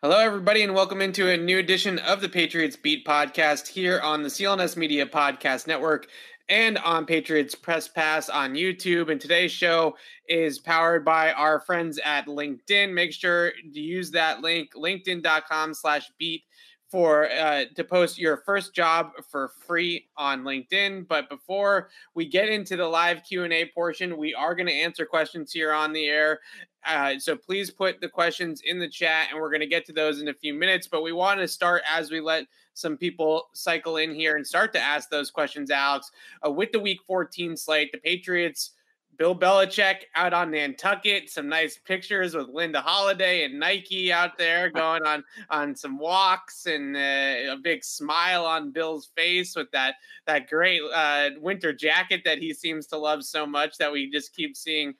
Hello, everybody, and welcome into a new edition of the Patriots Beat podcast here on the CLNS Media Podcast Network and on Patriots Press Pass on YouTube. And today's show is powered by our friends at LinkedIn. Make sure to use that link, linkedin.com slash beat for uh, to post your first job for free on LinkedIn. But before we get into the live Q and A portion, we are going to answer questions here on the air. Uh, so please put the questions in the chat, and we're going to get to those in a few minutes. But we want to start as we let some people cycle in here and start to ask those questions, Alex. Uh, with the Week 14 slate, the Patriots Bill Belichick out on Nantucket. Some nice pictures with Linda Holliday and Nike out there going on on some walks, and uh, a big smile on Bill's face with that that great uh, winter jacket that he seems to love so much that we just keep seeing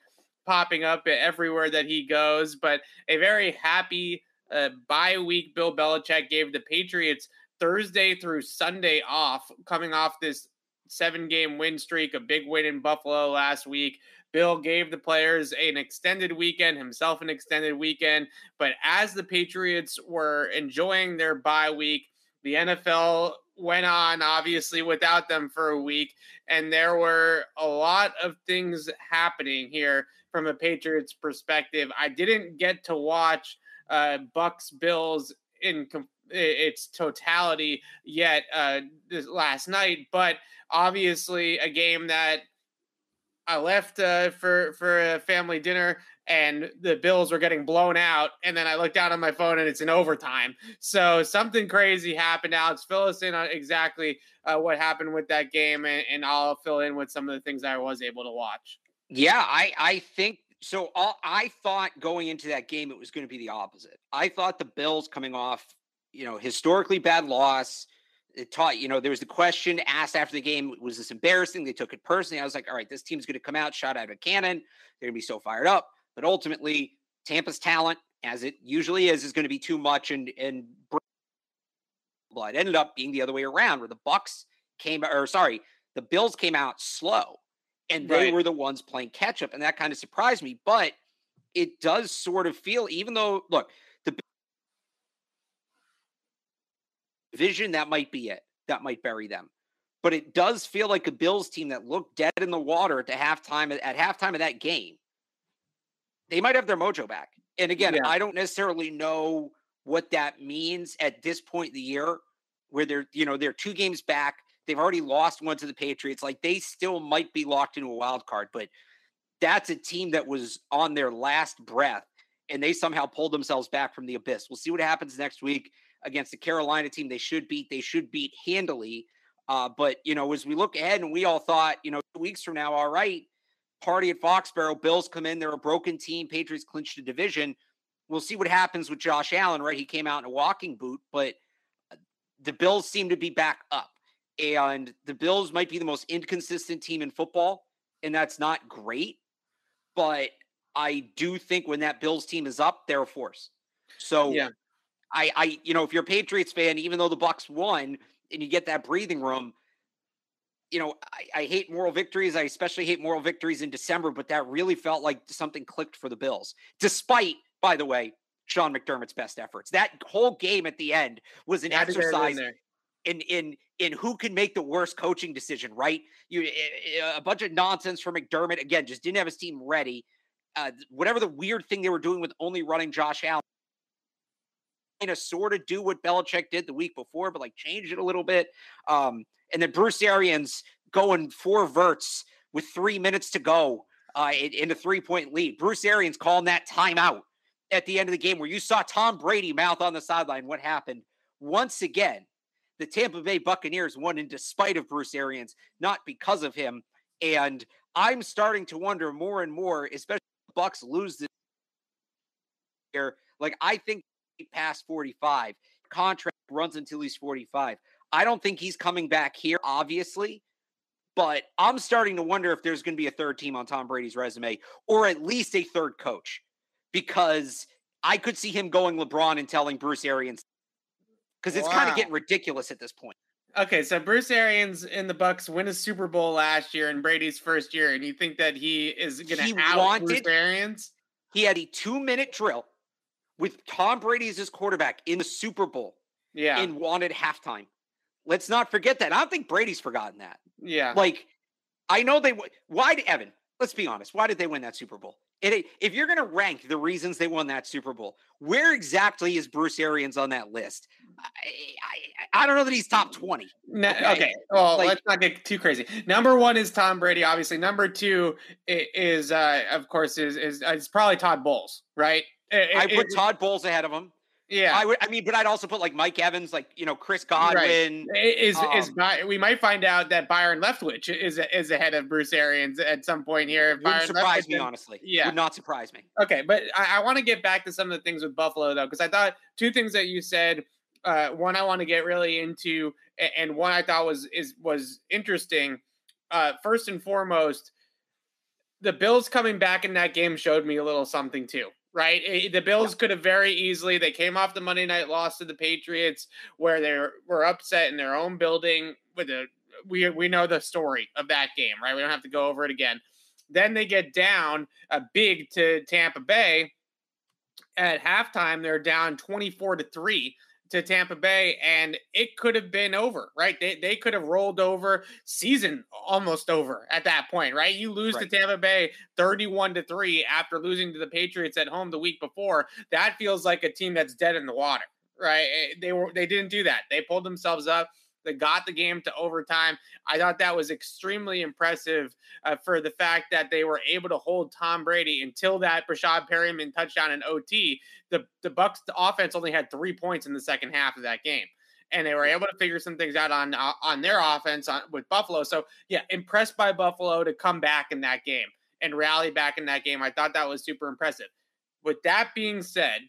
popping up everywhere that he goes. But a very happy uh, bye week. Bill Belichick gave the Patriots Thursday through Sunday off, coming off this seven game win streak, a big win in Buffalo last week. Bill gave the players an extended weekend, himself an extended weekend. But as the Patriots were enjoying their bye week, the NFL went on obviously without them for a week. And there were a lot of things happening here from a Patriots perspective. I didn't get to watch uh, Bucks Bills in com- its totality yet uh, last night, but obviously a game that I left uh, for for a family dinner and the Bills were getting blown out, and then I looked down on my phone and it's in overtime. So something crazy happened. Alex, fill us in on exactly uh, what happened with that game, and, and, I'll fill in with some of the things I was able to watch. Yeah, I I think so. All, I thought going into that game it was going to be the opposite. I thought the Bills coming off, you know, historically bad loss it taught, you know, there was the question asked after the game, was this embarrassing? They took it personally. I was like, all right, this team's going to come out, shot out of a cannon. They're going to be so fired up. But ultimately, Tampa's talent, as it usually is, is going to be too much and and blood. Ended up being the other way around, where the Bucks came, or sorry, the Bills came out slow, and they right. were the ones playing catch up, and that kind of surprised me. But it does sort of feel, even though, look, the vision, that might be it. That might bury them. But it does feel like a Bills team that looked dead in the water at the halftime at halftime of that game. They might have their mojo back. And again, yeah. I don't necessarily know what that means at this point in the year, where they're, you know, they're two games back. They've already lost one to the Patriots. Like they still might be locked into a wild card, but that's a team that was on their last breath and they somehow pulled themselves back from the abyss. We'll see what happens next week against the Carolina team they should beat. They should beat handily. Uh, but, you know, as we look ahead and we all thought, you know, weeks from now, all right, party at Foxborough, Bills come in, they're a broken team, Patriots clinched a division. We'll see what happens with Josh Allen, right? He came out in a walking boot, but uh, the Bills seem to be back up. And the Bills might be the most inconsistent team in football, and that's not great. But I do think when that Bills team is up, they're a force. So yeah. I, I, you know, if you're a Patriots fan, even though the Bucks won and you get that breathing room, you know, I, I, hate moral victories. I especially hate moral victories in December, but that really felt like something clicked for the Bills. Despite, by the way, Sean McDermott's best efforts. That whole game at the end was an exercise in, in in who can make the worst coaching decision. Right? You a bunch of nonsense from McDermott again. Just didn't have his team ready. Uh, whatever the weird thing they were doing with only running Josh Allen kind of sort of do what Belichick did the week before, but like change it a little bit. Um, and then Bruce Arians going four verts with three minutes to go uh, in, in a three point lead. Bruce Arians calling that timeout at the end of the game where you saw Tom Brady mouth on the sideline. What happened? Once again, the Tampa Bay Buccaneers won in despite of Bruce Arians, not because of him. And I'm starting to wonder more and more, especially Bucks lose this year. Like I think past 45. Contract runs until he's 45. I don't think he's coming back here, obviously, but I'm starting to wonder if there's going to be a third team on Tom Brady's resume or at least a third coach because I could see him going LeBron and telling Bruce Arians because it's wow. kind of getting ridiculous at this point. Okay, so Bruce Arians in the Bucks win a Super Bowl last year in Brady's first year, and you think that he is going to out wanted, Bruce Arians? He had a two-minute drill with Tom Brady as his quarterback in the Super Bowl Yeah. and wanted halftime. Let's not forget that. I don't think Brady's forgotten that. yeah. Like, I know they. Why did Evan? Let's be honest. Why did they win that Super Bowl? It, if you're going to rank the reasons they won that Super Bowl, where exactly is Bruce Arians on that list? I, I, I don't know that he's top twenty. No, Okay. okay. Well, Like- let's not get too crazy. Number one is Tom Brady, obviously. Number two is, uh, of course, is is it's probably Todd Bowles, right? It- I put it- Todd Bowles ahead of him. Yeah. I would. I mean, but I'd also put like Mike Evans, like you know Chris Godwin. Is is Um, By- we might find out that Byron Leftwich is is ahead of Bruce Arians at some point here. If Byron surprise Leftwich me, is- honestly. yeah. would not surprise me. Okay, but I, I want to get back to some of the things with Buffalo though, because I thought two things that you said. Uh, one I want to get really into, and one I thought was is was interesting. Uh, first and foremost, the Bills coming back in that game showed me a little something too. Right, Eh, the Bills could have very easily. They came off the Monday night loss to the Patriots, where they were- were upset in their own building. With a we we know the story of that game, right? We don't have to go over it again. Then they get down a big to Tampa Bay. At halftime, they're down 24 to 3 to Tampa Bay, and it could have been over, right? They, they could have rolled over, season almost over at that point, right? You lose Right. to Tampa Bay 31 to 3 after losing to the Patriots at home the week before. That feels like a team that's dead in the water, right? Eh, They were they didn't do that. They pulled themselves up. They got the game to overtime. I thought that was extremely impressive uh, for the fact that they were able to hold Tom Brady until that Breshad Perriman touchdown in OT. The the Bucks offense only had three points in the second half of that game, and they were able to figure some things out on uh, on their offense on, with Buffalo. So yeah, impressed by Buffalo to come back in that game and rally back in that game. I thought that was super impressive. With that being said,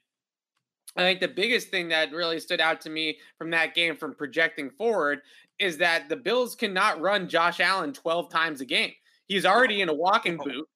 I think the biggest thing that really stood out to me from that game from projecting forward is that the Bills cannot run Josh Allen 12 times a game. He's already in a walking boot,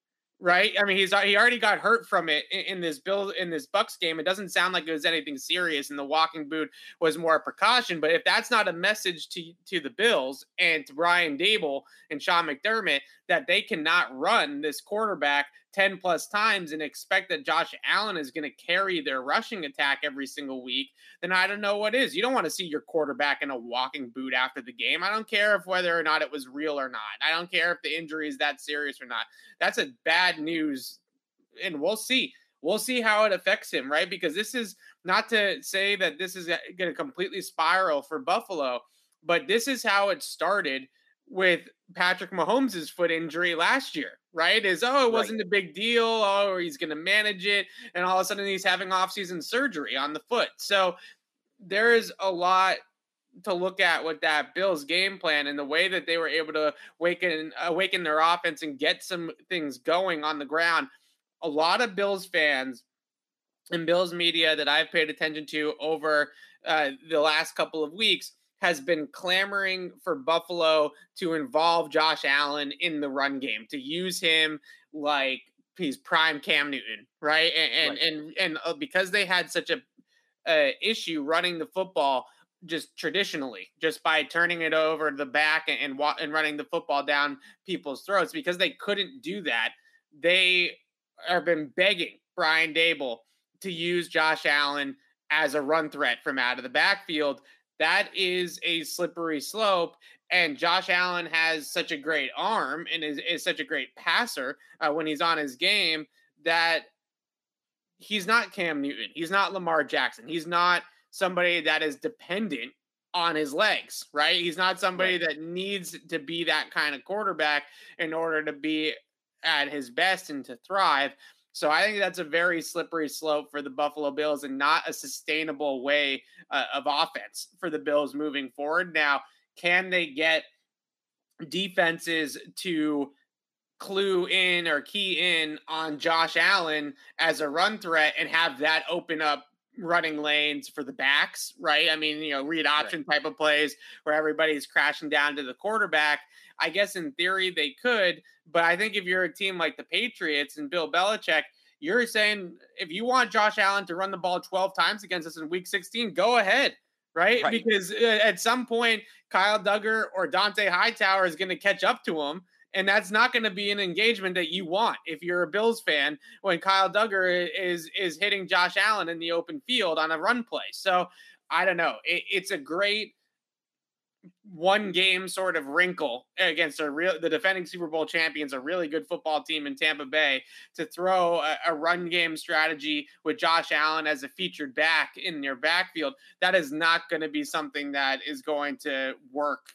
right? I mean, he's he already got hurt from it in, in this Bill in this Bucks game. It doesn't sound like it was anything serious, and the walking boot was more a precaution. But if that's not a message to to the Bills and to Brian Daboll and Sean McDermott that they cannot run this quarterback 10 plus times and expect that Josh Allen is going to carry their rushing attack every single week, then I don't know what is. You don't want to see your quarterback in a walking boot after the game. I don't care if whether or not it was real or not. I don't care if the injury is that serious or not. That's a bad news. And we'll see. We'll see how it affects him, right? Because this is not to say that this is going to completely spiral for Buffalo, but this is how it started with Patrick Mahomes' foot injury last year, right? Is oh, it wasn't a big deal. Oh, he's going to manage it. And all of a sudden he's having off-season surgery on the foot. So there is a lot to look at with that Bills game plan and the way that they were able to awaken awaken their offense and get some things going on the ground. A lot of Bills fans and Bills media that I've paid attention to over uh, the last couple of weeks has been clamoring for Buffalo to involve Josh Allen in the run game, to use him like he's prime Cam Newton, right? And and Right. and, and uh, because they had such a uh, issue running the football just traditionally, just by turning it over the back and and, wa- and running the football down people's throats, because they couldn't do that, they have been begging Brian Daboll to use Josh Allen as a run threat from out of the backfield. That is a slippery slope. And Josh Allen has such a great arm and is, is such a great passer uh, when he's on his game that he's not Cam Newton. He's not Lamar Jackson. He's not somebody that is dependent on his legs, right? He's not somebody that needs to be that kind of quarterback in order to be at his best and to thrive. So I think that's a very slippery slope for the Buffalo Bills and not a sustainable way uh, of offense for the Bills moving forward. Now, can they get defenses to clue in or key in on Josh Allen as a run threat and have that open up running lanes for the backs, right? I mean, you know, read option type of plays where everybody's crashing down to the quarterback. I guess in theory they could, but I think if you're a team like the Patriots and Bill Belichick, you're saying if you want Josh Allen to run the ball 12 times against us in week 16, go ahead. Right? Right. Because uh, at some point, Kyle Dugger or Dont'a Hightower is going to catch up to him And that's not going to be an engagement that you want if you're a Bills fan when Kyle Dugger is is hitting Josh Allen in the open field on a run play. So I don't know. It, it's a great one game sort of wrinkle against a real the defending Super Bowl champions, a really good football team in Tampa Bay, to throw a, a, run game strategy with Josh Allen as a featured back in your backfield. That is not going to be something that is going to work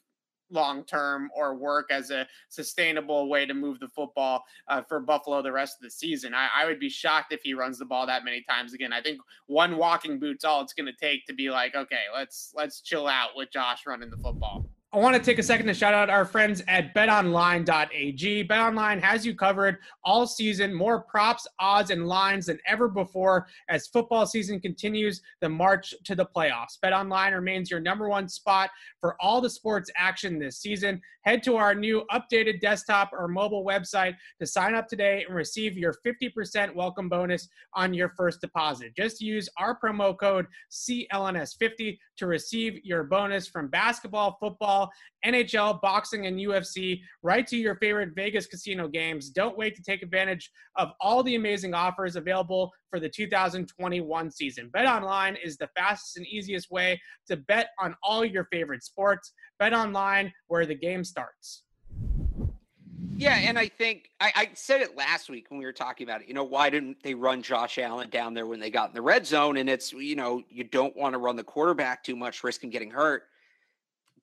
long term or work as a sustainable way to move the football uh, for Buffalo the rest of the season. I, I, would be shocked if he runs the ball that many times again. I think one walking boot's all it's going to take to be like, okay, let's let's chill out with Josh running the football. I want to take a second to shout out our friends at betonline.ag. Betonline has you covered all season, more props, odds, and lines than ever before as football season continues the march to the playoffs. Betonline remains your number one spot for all the sports action this season. Head to our new updated desktop or mobile website to sign up today and receive your 50% welcome bonus on your first deposit. Just use our promo code CLNS50 to receive your bonus from basketball, football, NHL, boxing, and UFC right to your favorite Vegas casino games. Don't wait to take advantage of all the amazing offers available for the 2021 season. Bet online is the fastest and easiest way to bet on all your favorite sports. Bet online where the game starts. Yeah, and I think I, I, said it last week when we were talking about it. You know, why didn't they run Josh Allen down there when they got in the red zone? And it's, you know, you don't want to run the quarterback too much, risk him getting hurt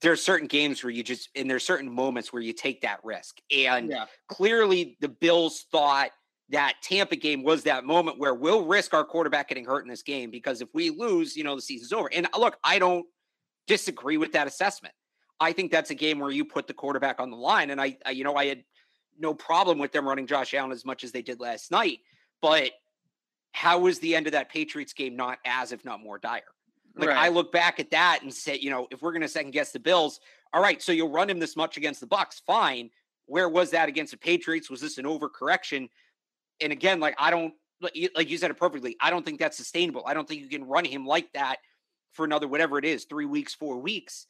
there's certain games where you just and there's certain moments where you take that risk. And yeah. clearly the Bills thought that Tampa game was that moment where we'll risk our quarterback getting hurt in this game because if we lose, you know, the season's over. And uh, look, I don't disagree with that assessment. I think that's a game where you put the quarterback on the line. And I, I you know, I had no problem with them running Josh Allen as much as they did last night. But how was the end of that Patriots game not as, if not more dire? Like right. I look back at that and say, you know, if we're going to second guess the Bills, all right, so you'll run him this much against the Bucks, fine. Where was that against the Patriots? Was this an overcorrection? And again, like I don't like you said it perfectly. I don't think that's sustainable. I don't think you can run him like that for another whatever it is, three weeks, four weeks,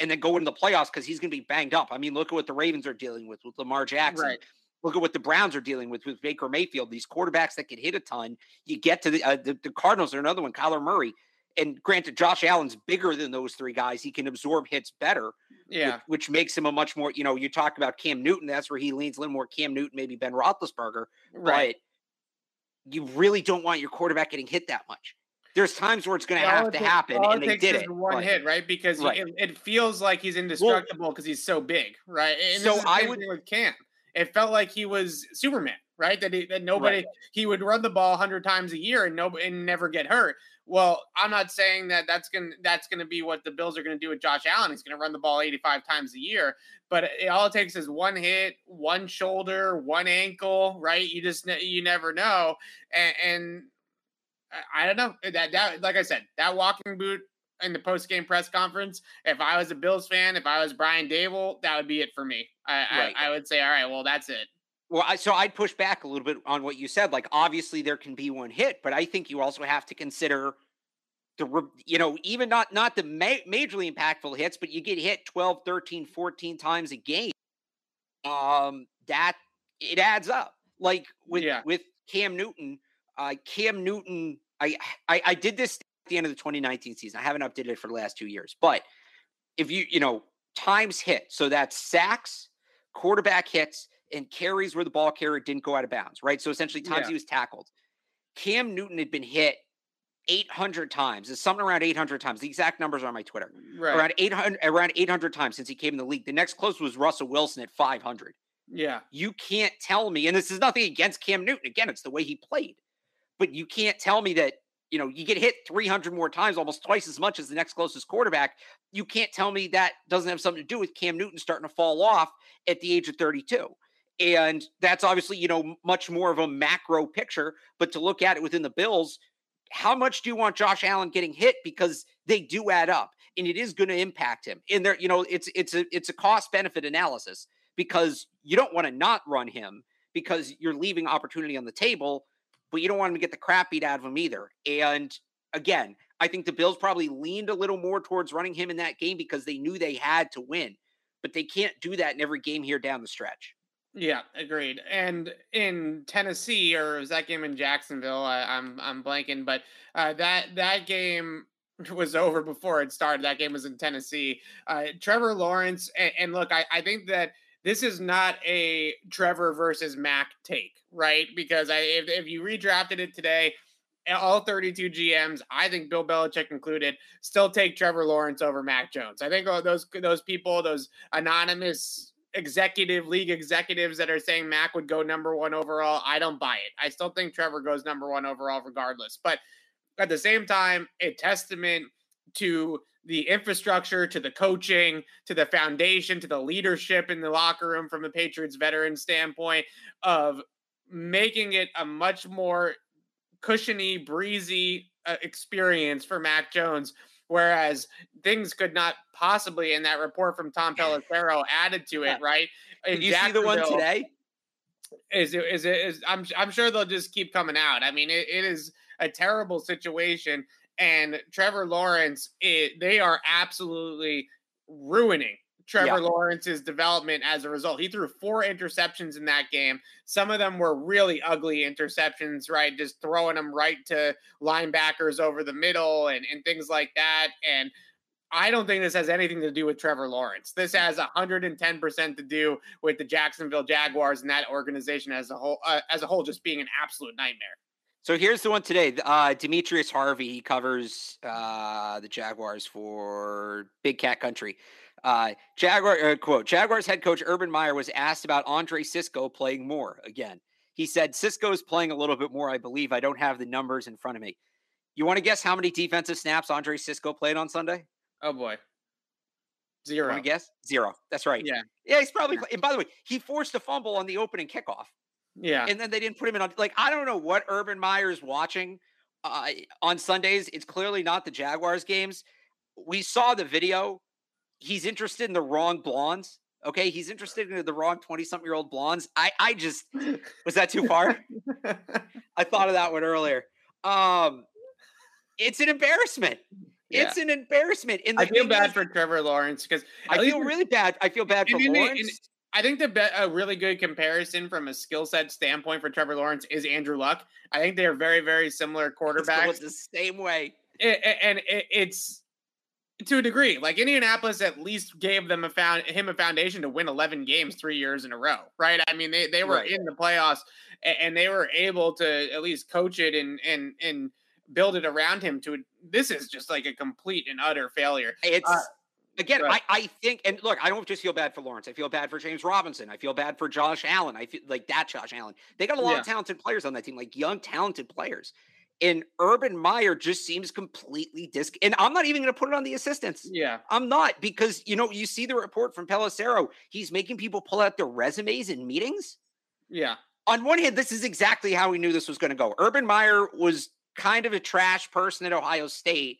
and then go into the playoffs because he's going to be banged up. I mean, look at what the Ravens are dealing with with Lamar Jackson. Right. Look at what the Browns are dealing with with Baker Mayfield. These quarterbacks that can hit a ton. You get to the uh, the, the Cardinals are another one. Kyler Murray and granted, Josh Allen's bigger than those three guys. He can absorb hits better. Yeah. Which, which, makes him a much more, you know, you talk about Cam Newton, that's where he leans a little more Cam Newton, maybe Ben Roethlisberger. Right. But you really don't want your quarterback getting hit that much. There's times where it's going to have to happen, and they did it. One but, hit, right? Because right. It, it, feels like he's indestructible because well, he's so big, right? And so I would with Cam. It felt like he was Superman, right? That he, that nobody right. he would run the ball hundred times a year and nobody and never get hurt. Well, I'm not saying that that's going to that's to be what the Bills are going to do with Josh Allen. He's going to run the ball 85 times a year, but it, all it takes is one hit, one shoulder, one ankle, right? You just you never know, and, and I don't know that that like I said, that walking boot in the post game press conference. If I was a Bills fan, if I was Brian Daboll, that would be it for me. I, right. I, I would say, all right, well, that's it. Well, I, so I'd push back a little bit on what you said. Like, obviously, there can be one hit, but I think you also have to consider the, you know, even not not the ma- majorly impactful hits, but you get hit 12, 13, 14 times a game. Um, that it adds up. Like with yeah. with Cam Newton, uh, Cam Newton, I, I I did this at the end of the 2019 season. I haven't updated it for the last two years, but if you you know times hit, so that's sacks, quarterback hits and carries where the ball carrier didn't go out of bounds, right? So essentially, times yeah. he was tackled. Cam Newton had been hit 800 times. It's something around 800 times. The exact numbers are on my Twitter. Right. Around 800, around 800 times since he came in the league. The next closest was Russell Wilson at 500. Yeah. You can't tell me, and this is nothing against Cam Newton. Again, it's the way he played. But you can't tell me that, you know, you get hit 300 more times, almost twice as much as the next closest quarterback. You can't tell me that doesn't have something to do with Cam Newton starting to fall off at the age of 32. And that's obviously, you know, much more of a macro picture. But to look at it within the Bills, how much do you want Josh Allen getting hit? Because they do add up and it is going to impact him. And there, you know, it's it's a it's a cost benefit analysis because you don't want to not run him because you're leaving opportunity on the table, but you don't want him to get the crap beat out of him either. And again, I think the Bills probably leaned a little more towards running him in that game because they knew they had to win, but they can't do that in every game here down the stretch. Yeah, agreed. And in Tennessee, or was that game in Jacksonville? I, am I'm, I'm blanking, but uh, that that game was over before it started. That game was in Tennessee. Uh, Trevor Lawrence, and, and look, I, I think that this is not a Trevor versus Mac take, right? Because I, if, if you redrafted it today, all 32 GMs, I think Bill Belichick included, still take Trevor Lawrence over Mac Jones. I think those those people, those anonymous executive league executives that are saying Mac would go number one overall, I don't buy it. I still think Trevor goes number one overall regardless. But at the same time, a testament to the infrastructure, to the coaching, to the foundation, to the leadership in the locker room from the Patriots veteran standpoint of making it a much more cushiony, breezy uh, experience for Mac Jones. Whereas things could not possibly, in that report from Tom Pelissero, added to it, right? Did you see the one today? Is it? Is it? Is I'm? I'm sure they'll just keep coming out. I mean, it, it is a terrible situation, and Trevor Lawrence, it, they are absolutely ruining Trevor yeah. Lawrence's development as a result. He threw four interceptions in that game. Some of them were really ugly interceptions, right? Just throwing them right to linebackers over the middle and, and things like that. And I don't think this has anything to do with Trevor Lawrence. This has 110% to do with the Jacksonville Jaguars and that organization as a whole, uh, as a whole, just being an absolute nightmare. So here's the one today. Uh, Demetrius Harvey, he covers uh, the Jaguars for Big Cat Country. Uh, Jaguar uh, quote: Jaguars head coach Urban Meyer was asked about Andre Cisco playing more again. He said Cisco's playing a little bit more. I believe I don't have the numbers in front of me. You want to guess how many defensive snaps Andre Cisco played on Sunday? Oh boy, zero. Want to guess? Zero. That's right. Yeah. Yeah. He's probably. And by the way, he forced a fumble on the opening kickoff. Yeah. And then they didn't put him in on. Like I don't know what Urban Meyer is watching uh, on Sundays. It's clearly not the Jaguars games. We saw the video he's interested in the wrong blondes. Okay, he's interested in the wrong 20 something year old blondes. I I just was that too far? I thought of that one earlier. Um it's an embarrassment. Yeah. It's an embarrassment. In the I feel bad for Trevor Lawrence because I feel really bad. I feel bad for Lawrence. I think the be- a really good comparison from a skill set standpoint for Trevor Lawrence is Andrew Luck. I think they are very, very similar quarterbacks. the same way. It, and it, it's to a degree. Like Indianapolis at least gave them a found him a foundation to win 11 games 3 years in a row, right? I mean, they they were right. in the playoffs and they were able to at least coach it and and and build it around him to this is just like a complete and utter failure. It's uh, Again, right. I, I think, and look, I don't just feel bad for Lawrence. I feel bad for James Robinson. I feel bad for Josh Allen. I feel like that Josh Allen. They got a lot yeah. of talented players on that team, like young, talented players. And Urban Meyer just seems completely dis. And I'm not even going to put it on the assistants. Yeah, I'm not because you know you see the report from Pelissero. He's making people pull out their resumes in meetings. Yeah. On one hand, this is exactly how we knew this was going to go. Urban Meyer was kind of a trash person at Ohio State.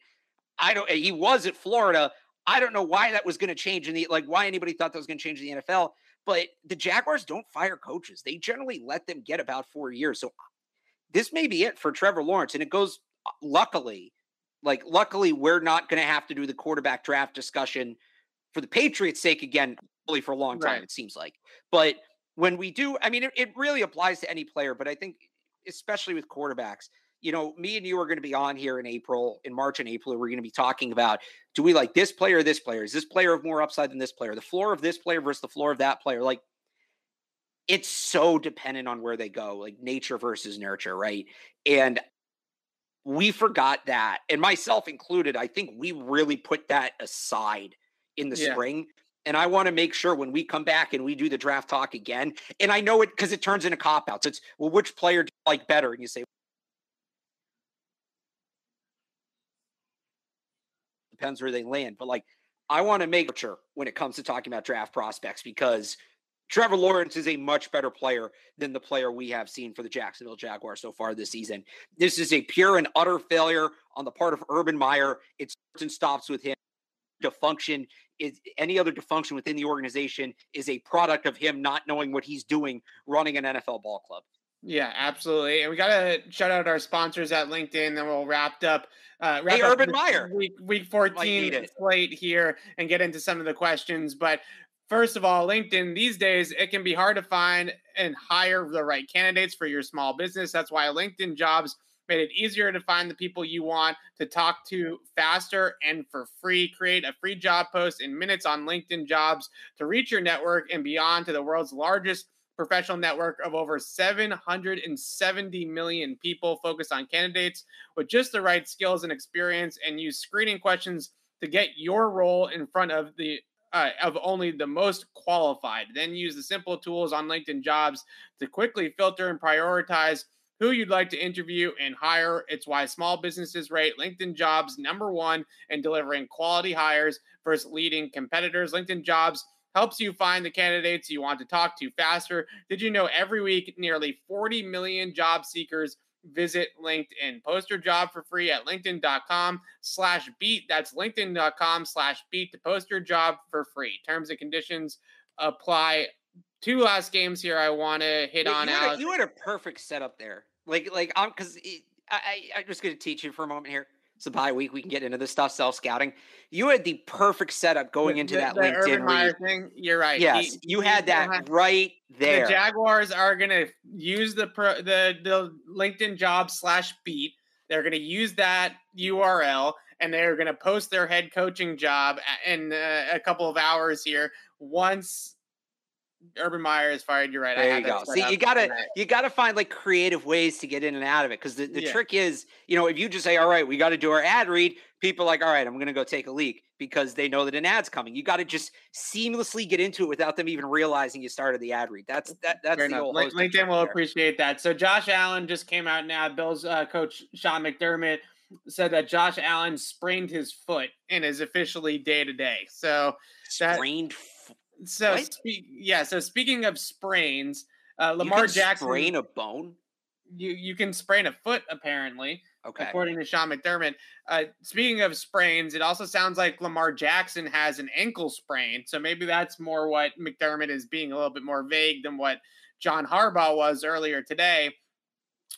I don't. He was at Florida. I don't know why that was going to change in the like why anybody thought that was going to change in the NFL. But the Jaguars don't fire coaches. They generally let them get about four years. So this may be it for Trevor Lawrence. And it goes, uh, luckily, like, luckily, we're not going to have to do the quarterback draft discussion for the Patriots' sake again, really for a long time, right. it seems like. But when we do, I mean, it, it really applies to any player, but I think, especially with quarterbacks, you know, me and you are going to be on here in April, in March and April. We're going to be talking about do we like this player or this player? Is this player of more upside than this player? The floor of this player versus the floor of that player? Like, it's so dependent on where they go, like nature versus nurture, right? And we forgot that, and myself included. I think we really put that aside in the yeah. spring. And I want to make sure when we come back and we do the draft talk again, and I know it because it turns into cop outs. It's well, which player do you like better? And you say, depends where they land. But like, I want to make sure when it comes to talking about draft prospects because Trevor Lawrence is a much better player than the player we have seen for the Jacksonville Jaguars so far this season. This is a pure and utter failure on the part of Urban Meyer. It starts and stops with him. Defunction is any other dysfunction within the organization is a product of him not knowing what he's doing running an NFL ball club. Yeah, absolutely. And we got to shout out our sponsors at LinkedIn. Then we'll wrap up. Uh, wrap hey, up Urban Meyer. Week, week 14 slate here and get into some of the questions. But First of all, LinkedIn these days, it can be hard to find and hire the right candidates for your small business. That's why LinkedIn jobs made it easier to find the people you want to talk to faster and for free. Create a free job post in minutes on LinkedIn jobs to reach your network and beyond to the world's largest professional network of over 770 million people focused on candidates with just the right skills and experience and use screening questions to get your role in front of the uh, of only the most qualified. Then use the simple tools on LinkedIn Jobs to quickly filter and prioritize who you'd like to interview and hire. It's why small businesses rate LinkedIn Jobs number one in delivering quality hires versus leading competitors. LinkedIn Jobs helps you find the candidates you want to talk to faster. Did you know every week nearly 40 million job seekers visit LinkedIn. Post your job for free at linkedin.com slash beat. That's linkedin.com slash beat to post your job for free. Terms and conditions apply. Two last games here I want to hit you, on you out. Had a, you had a perfect setup there. Like, like I'm because I, I, I'm just going to teach you for a moment here it's a bye week. We can get into this stuff, self scouting. You had the perfect setup going into the- that the LinkedIn Urban Meyer read. thing. You're right. Yes, He- you he- had that right there. The Jaguars are going to use the pro, the the LinkedIn job slash beat. They're going to use that URL and they're going to post their head coaching job in uh, a couple of hours here. Once Urban Meyer is fired, you're right. I There have you go. See, you gotta you gotta find like creative ways to get in and out of it. Because the, the Yeah. trick is, you know, if you just say, "All right, we got to do our ad read," people are like, "All right, I'm gonna go take a leak," because they know that an ad's coming. You got to just seamlessly get into it without them even realizing you started the ad read. That's that. That's Fair the old LinkedIn will there. appreciate that. So Josh Allen just came out now. Bills uh, coach Sean McDermott said that Josh Allen sprained his foot and is officially day to day. So that- Sprained. So spe- yeah. So speaking of sprains, uh, Lamar Jackson, sprain a bone. you you can sprain a foot apparently, Okay. according to Sean McDermott. Uh, speaking of sprains, it also sounds like Lamar Jackson has an ankle sprain. So maybe that's more what McDermott is being a little bit more vague than what John Harbaugh was earlier today.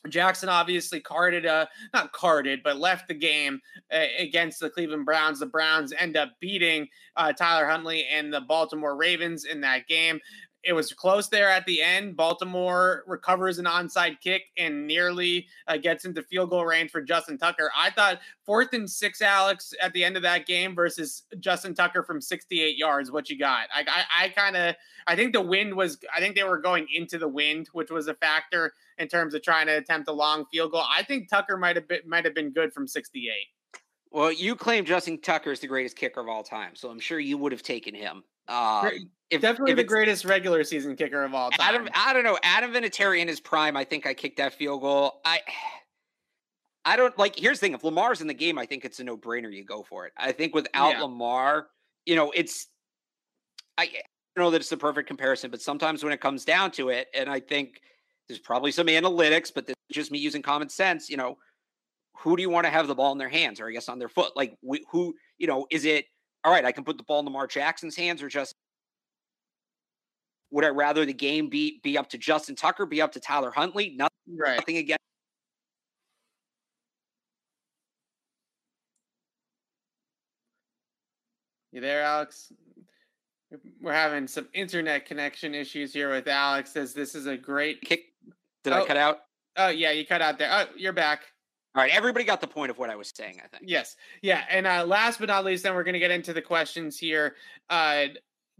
Jackson obviously carded, uh, not carded, but left the game uh, against the Cleveland Browns. The Browns end up beating uh, Tyler Huntley and the Baltimore Ravens in that game. It was close there at the end. Baltimore recovers an onside kick and nearly uh, gets into field goal range for Justin Tucker. I thought fourth and six, Alex, at the end of that game versus Justin Tucker from 68 yards. What you got? I, I, I kind of, I think the wind was, I think they were going into the wind, which was a factor in terms of trying to attempt a long field goal. I think Tucker might have been, might have been good from 68. Well, you claim Justin Tucker is the greatest kicker of all time, so I'm sure you would have taken him. Uh, Great. if, Definitely if the greatest regular season kicker of all time. Adam, I don't know. Adam Vinatieri in his prime, I think I kicked that field goal. I, I don't like. Here's the thing: if Lamar's in the game, I think it's a no brainer. You go for it. I think without Yeah. Lamar, you know, it's. I, I don't know that it's the perfect comparison, but sometimes when it comes down to it, and I think there's probably some analytics, but this is just me using common sense. You know, who do you want to have the ball in their hands, or I guess on their foot? Like wh- who? You know, is it all right? I can put the ball in Lamar Jackson's hands, or just would I rather the game be be up to Justin Tucker, be up to Tyler Huntley? Nothing, right. nothing against. You there, Alex? We're having some internet connection issues here with Alex as this is a great Kick. Did I Oh. cut out? Oh yeah, you cut out there. Oh, you're back. All right, everybody got the point of what I was saying. I think. Yes. Yeah. And uh, last but not least, then we're going to get into the questions here. Uh,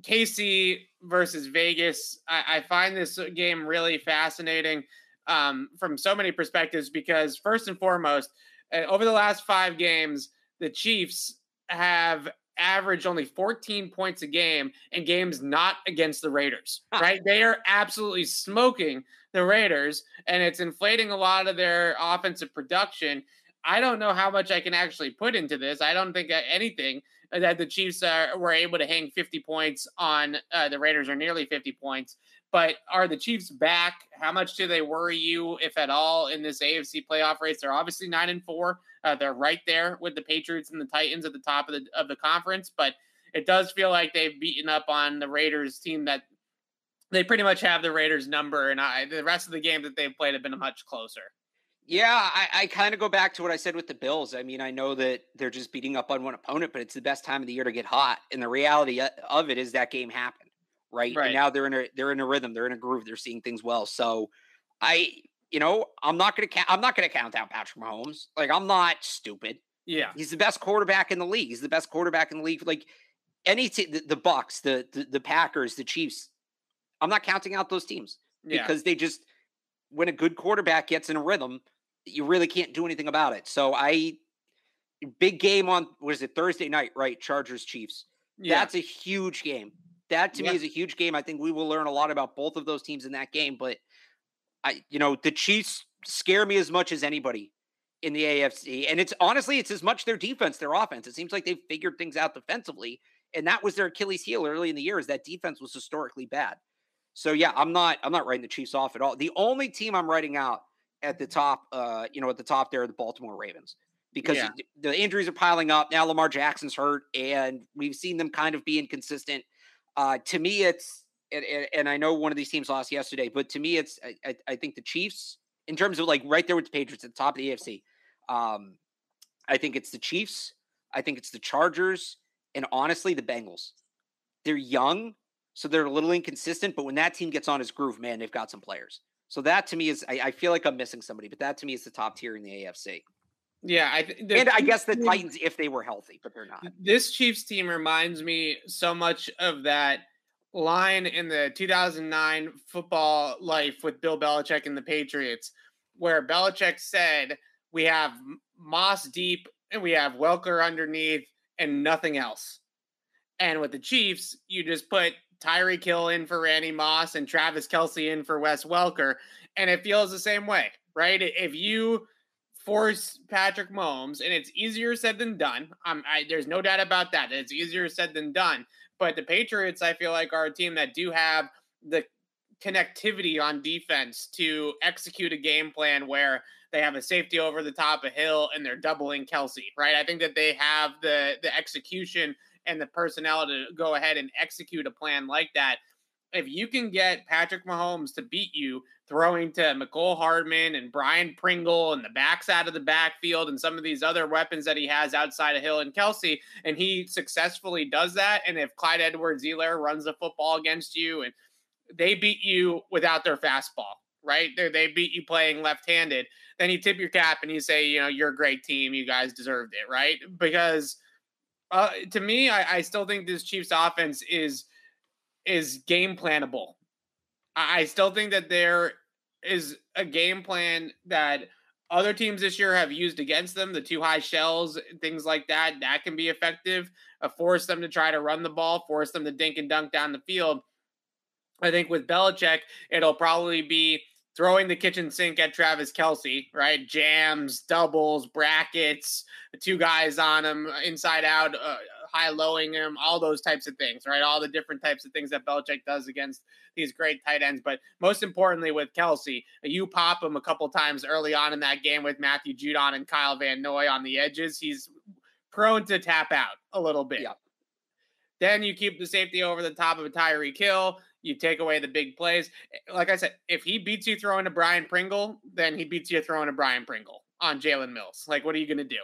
KC versus Vegas. I, I find this game really fascinating um, from so many perspectives because, first and foremost, uh, over the last five games, the Chiefs have averaged only 14 points a game in games not against the Raiders, right? They are absolutely smoking the Raiders, and it's inflating a lot of their offensive production. I don't know how much I can actually put into this. I don't think anything that the Chiefs are, were able to hang 50 points on uh, the Raiders or nearly 50 points. But are the Chiefs back? How much do they worry you, if at all, in this AFC playoff race? They're obviously nine and four. Uh, they're right there with the Patriots and the Titans at the top of the of the conference. But it does feel like they've beaten up on the Raiders team that they pretty much have the Raiders number, and I, the rest of the games that they've played have been much closer. Yeah, I, I kind of go back to what I said with the Bills. I mean, I know that they're just beating up on one opponent, but it's the best time of the year to get hot. And the reality of it is that game happened. right? Right. And now they're in a they're in a rhythm, they're in a groove, they're seeing things well. So I, you know, I'm not gonna count I'm not gonna count out Patrick Mahomes. Like I'm not stupid. Yeah. He's the best quarterback in the league. He's the best quarterback in the league. Like any te- the, the Bucks, the, the the Packers, the Chiefs. I'm not counting out those teams Yeah. because they just when a good quarterback gets in a rhythm, you really can't do anything about it. So I big game on was it Thursday night, right? Chargers Chiefs. yeah. That's a huge game. That to Yeah. me is a huge game. I think we will learn a lot about both of those teams in that game. But I, you know, the Chiefs scare me as much as anybody in the AFC. And it's honestly, it's as much their defense, their offense. It seems like they've figured things out defensively. And that was their Achilles heel early in the year, is that defense was historically bad. So yeah, I'm not I'm not writing the Chiefs off at all. The only team I'm writing out at the top, uh, you know, at the top there are the Baltimore Ravens because Yeah. the- the injuries are piling up. Now Lamar Jackson's hurt, and we've seen them kind of be inconsistent. Uh, to me, it's and, and, I know one of these teams lost yesterday, but to me, it's I, I, think the Chiefs in terms of like right there with the Patriots at the top of the AFC. Um, I think it's the Chiefs. I think it's the Chargers, and honestly, the Bengals. They're young, so they're a little inconsistent. But when that team gets on its groove, man, they've got some players. So that to me is I, I feel like I'm missing somebody, but that to me is the top tier in the AFC. yeah. I th- and I guess the Titans if they were healthy, but they're not. This Chiefs team reminds me so much of that line in the 2009 football life with Bill Belichick and the Patriots, where Belichick said, We have Moss deep and we have Welker underneath and nothing else. And with the Chiefs, you just put Tyreek Hill in for Randy Moss and Travis Kelce in for Wes Welker. And it feels the same way, right? If you force Patrick Mahomes, and it's easier said than done. Um, I, there's no doubt about that. It's easier said than done. But the Patriots, I feel like, are a team that do have the connectivity on defense to execute a game plan where they have a safety over the top of Hill and they're doubling Kelce, right? I think that they have the the execution and the personnel to go ahead and execute a plan like that. If you can get Patrick Mahomes to beat you throwing to Mecole Hardman and Byron Pringle and the backs out of the backfield and some of these other weapons that he has outside of Hill and Kelce, and he successfully does that. And if Clyde Edwards Helaire runs the football against you and they beat you without their fastball, right? They they beat you playing left-handed. Then you tip your cap and you say, you know, you're a great team. You guys deserved it, right? Because uh, to me, I, I still think this Chiefs offense is is game planable. I I still think that there is a game plan that other teams this year have used against them. The two high shells, things like that, that can be effective. Uh, force them to try to run the ball, force them to dink and dunk down the field. I think with Belichick, it'll probably be throwing the kitchen sink at Travis Kelce, right? Jams, doubles, brackets, two guys on him, inside out, uh, high lowing him, all those types of things, right? All the different types of things that Belichick does against these great tight ends. But most importantly, with Kelce, you pop him a couple times early on in that game with Matthew Judon and Kyle Van Noy on the edges. He's prone to tap out a little bit. Then you keep the safety over the top of a Tyreek Hill. You take away the big plays. Like I said, if he beats you throwing to Byron Pringle, then he beats you throwing to Byron Pringle on Jalen Mills. Like, what are you going to do?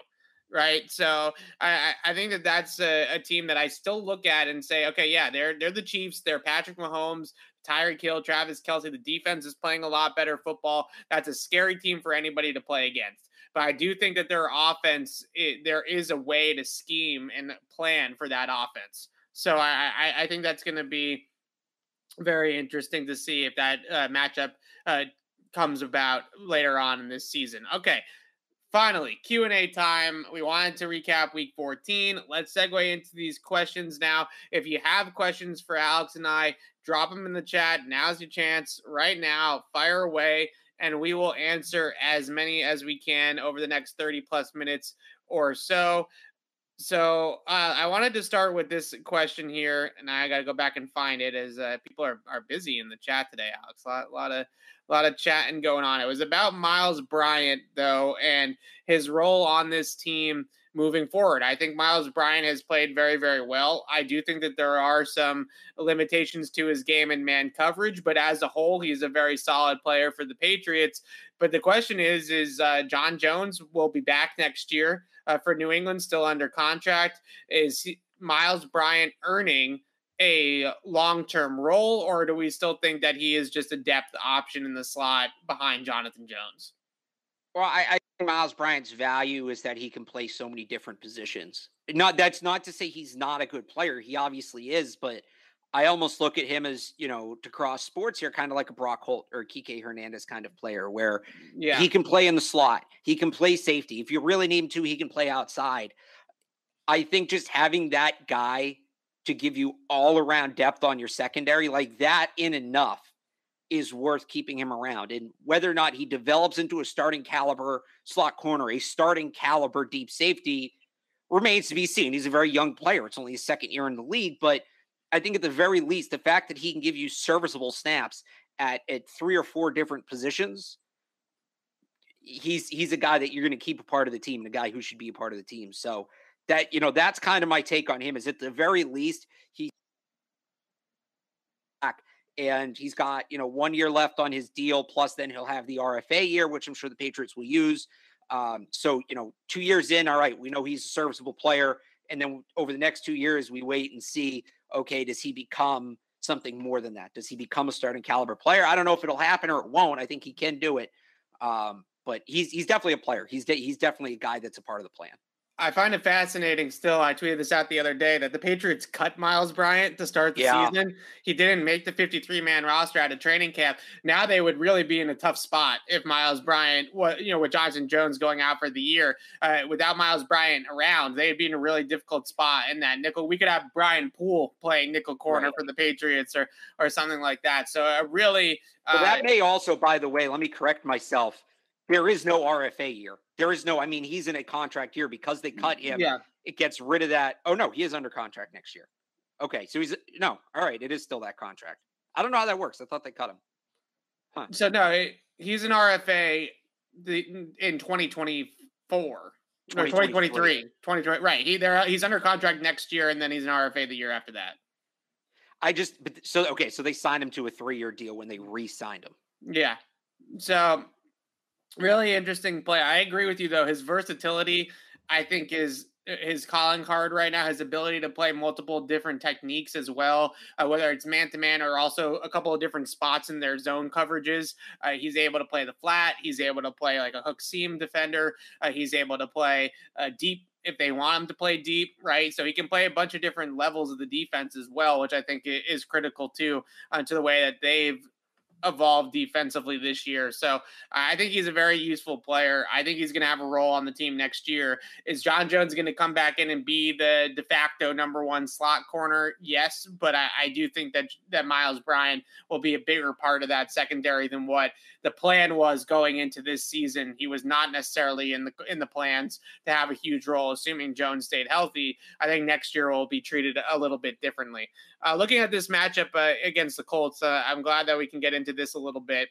Right. So I, I think that that's a, a, team that I still look at and say, okay, yeah, they're they're the Chiefs. They're Patrick Mahomes, Tyreek Hill, Travis Kelce. The defense is playing a lot better football. That's a scary team for anybody to play against. But I do think that their offense, it, there is a way to scheme and plan for that offense. So I, I, I think that's going to be very interesting to see if that uh, matchup uh, comes about later on in this season. Okay, finally q&a time we wanted to recap week 14 let's segue into these questions now if you have questions for alex and i drop them in the chat now's your chance right now fire away and we will answer as many as we can over the next 30 plus minutes or so so uh, I wanted to start with this question here, and I got to go back and find it as uh, people are, are busy in the chat today, Alex. A lot, a lot of a lot of chatting going on. It was about Myles Bryant though, and his role on this team moving forward. I think Myles Bryant has played very, very well. I do think that there are some limitations to his game and man coverage, but as a whole, he's a very solid player for the Patriots. But the question is, is uh, John Jones will be back next year uh, for New England, still under contract. Is he, Myles Bryant earning a long term role, or do we still think that he is just a depth option in the slot behind Jonathan Jones? Well, I, I Myles Bryant's value is that he can play so many different positions. Not that's not to say he's not a good player. He obviously is, but I almost look at him as, you know, to cross sports here, kind of like a Brock Holt or Kike Hernandez kind of player where yeah. he can play in the slot. He can play safety. If you really need him to, he can play outside. I think just having that guy to give you all around depth on your secondary, like that in enough is worth keeping him around. And whether or not he develops into a starting caliber slot corner, a starting caliber deep safety remains to be seen. He's a very young player. It's only his second year in the league, but I think at the very least, the fact that he can give you serviceable snaps at at three or four different positions, he's he's a guy that you're going to keep a part of the team, the guy who should be a part of the team. So that you know that's kind of my take on him is at the very least he and he's got you know one year left on his deal plus then he'll have the rfa year which i'm sure the patriots will use. Um, so you know two years in all right we know he's a serviceable player. And then over the next two years we wait and see okay does he become something more than that? Does he become a starting caliber player? I don't know if it'll happen or it won't. I think he can do it. Um, but he's he's definitely a player. He's de- he's definitely a guy that's a part of the plan I find it fascinating still. I tweeted this out the other day that the Patriots cut Myles Bryant to start the yeah. season. He didn't make the 53 man roster at a training camp. Now they would really be in a tough spot if Myles Bryant, you know, with Jonathan Jones going out for the year. Uh, without Myles Bryant around, they'd be in a really difficult spot in that nickel. We could have Brian Poole playing nickel corner right. for the Patriots or or something like that. So uh, really. Uh, well, that may also, by the way, let me correct myself. There is no RFA year. There is no, I mean, he's in a contract year because they cut him. Yeah. It gets rid of that. Oh, no, he is under contract next year. Okay. So he's, no, all right. It is still that contract. I don't know how that works. I thought they cut him. Huh. So, no, he's an RFA the, in 2024. 2023, 2020, right? He there. He's under contract next year, and then he's an RFA the year after that. I just so okay. So they signed him to a three-year deal when they re-signed him. Yeah. So Really interesting play. I agree with you though. His versatility, I think, is uh, his calling card right now. His ability to play multiple different techniques as well, uh, whether it's man to man or also a couple of different spots in their zone coverages. Uh, he's able to play the flat. He's able to play like a hook seam defender. Uh, he's able to play uh, deep if they want him to play deep, right? So he can play a bunch of different levels of the defense as well, which I think is critical too uh, to the way that they've evolved defensively this year. So I think he's a very useful player. I think he's going to have a role on the team next year. Is John Jones going to come back in and be the de facto number one slot corner? Yes, but I, I do think that that Myles Bryant will be a bigger part of that secondary than what the plan was going into this season. He was not necessarily in the in the plans to have a huge role, assuming Jones stayed healthy. I think next year will be treated a little bit differently. Uh, looking at this matchup uh, against the Colts, uh, I'm glad that we can get into this a little bit.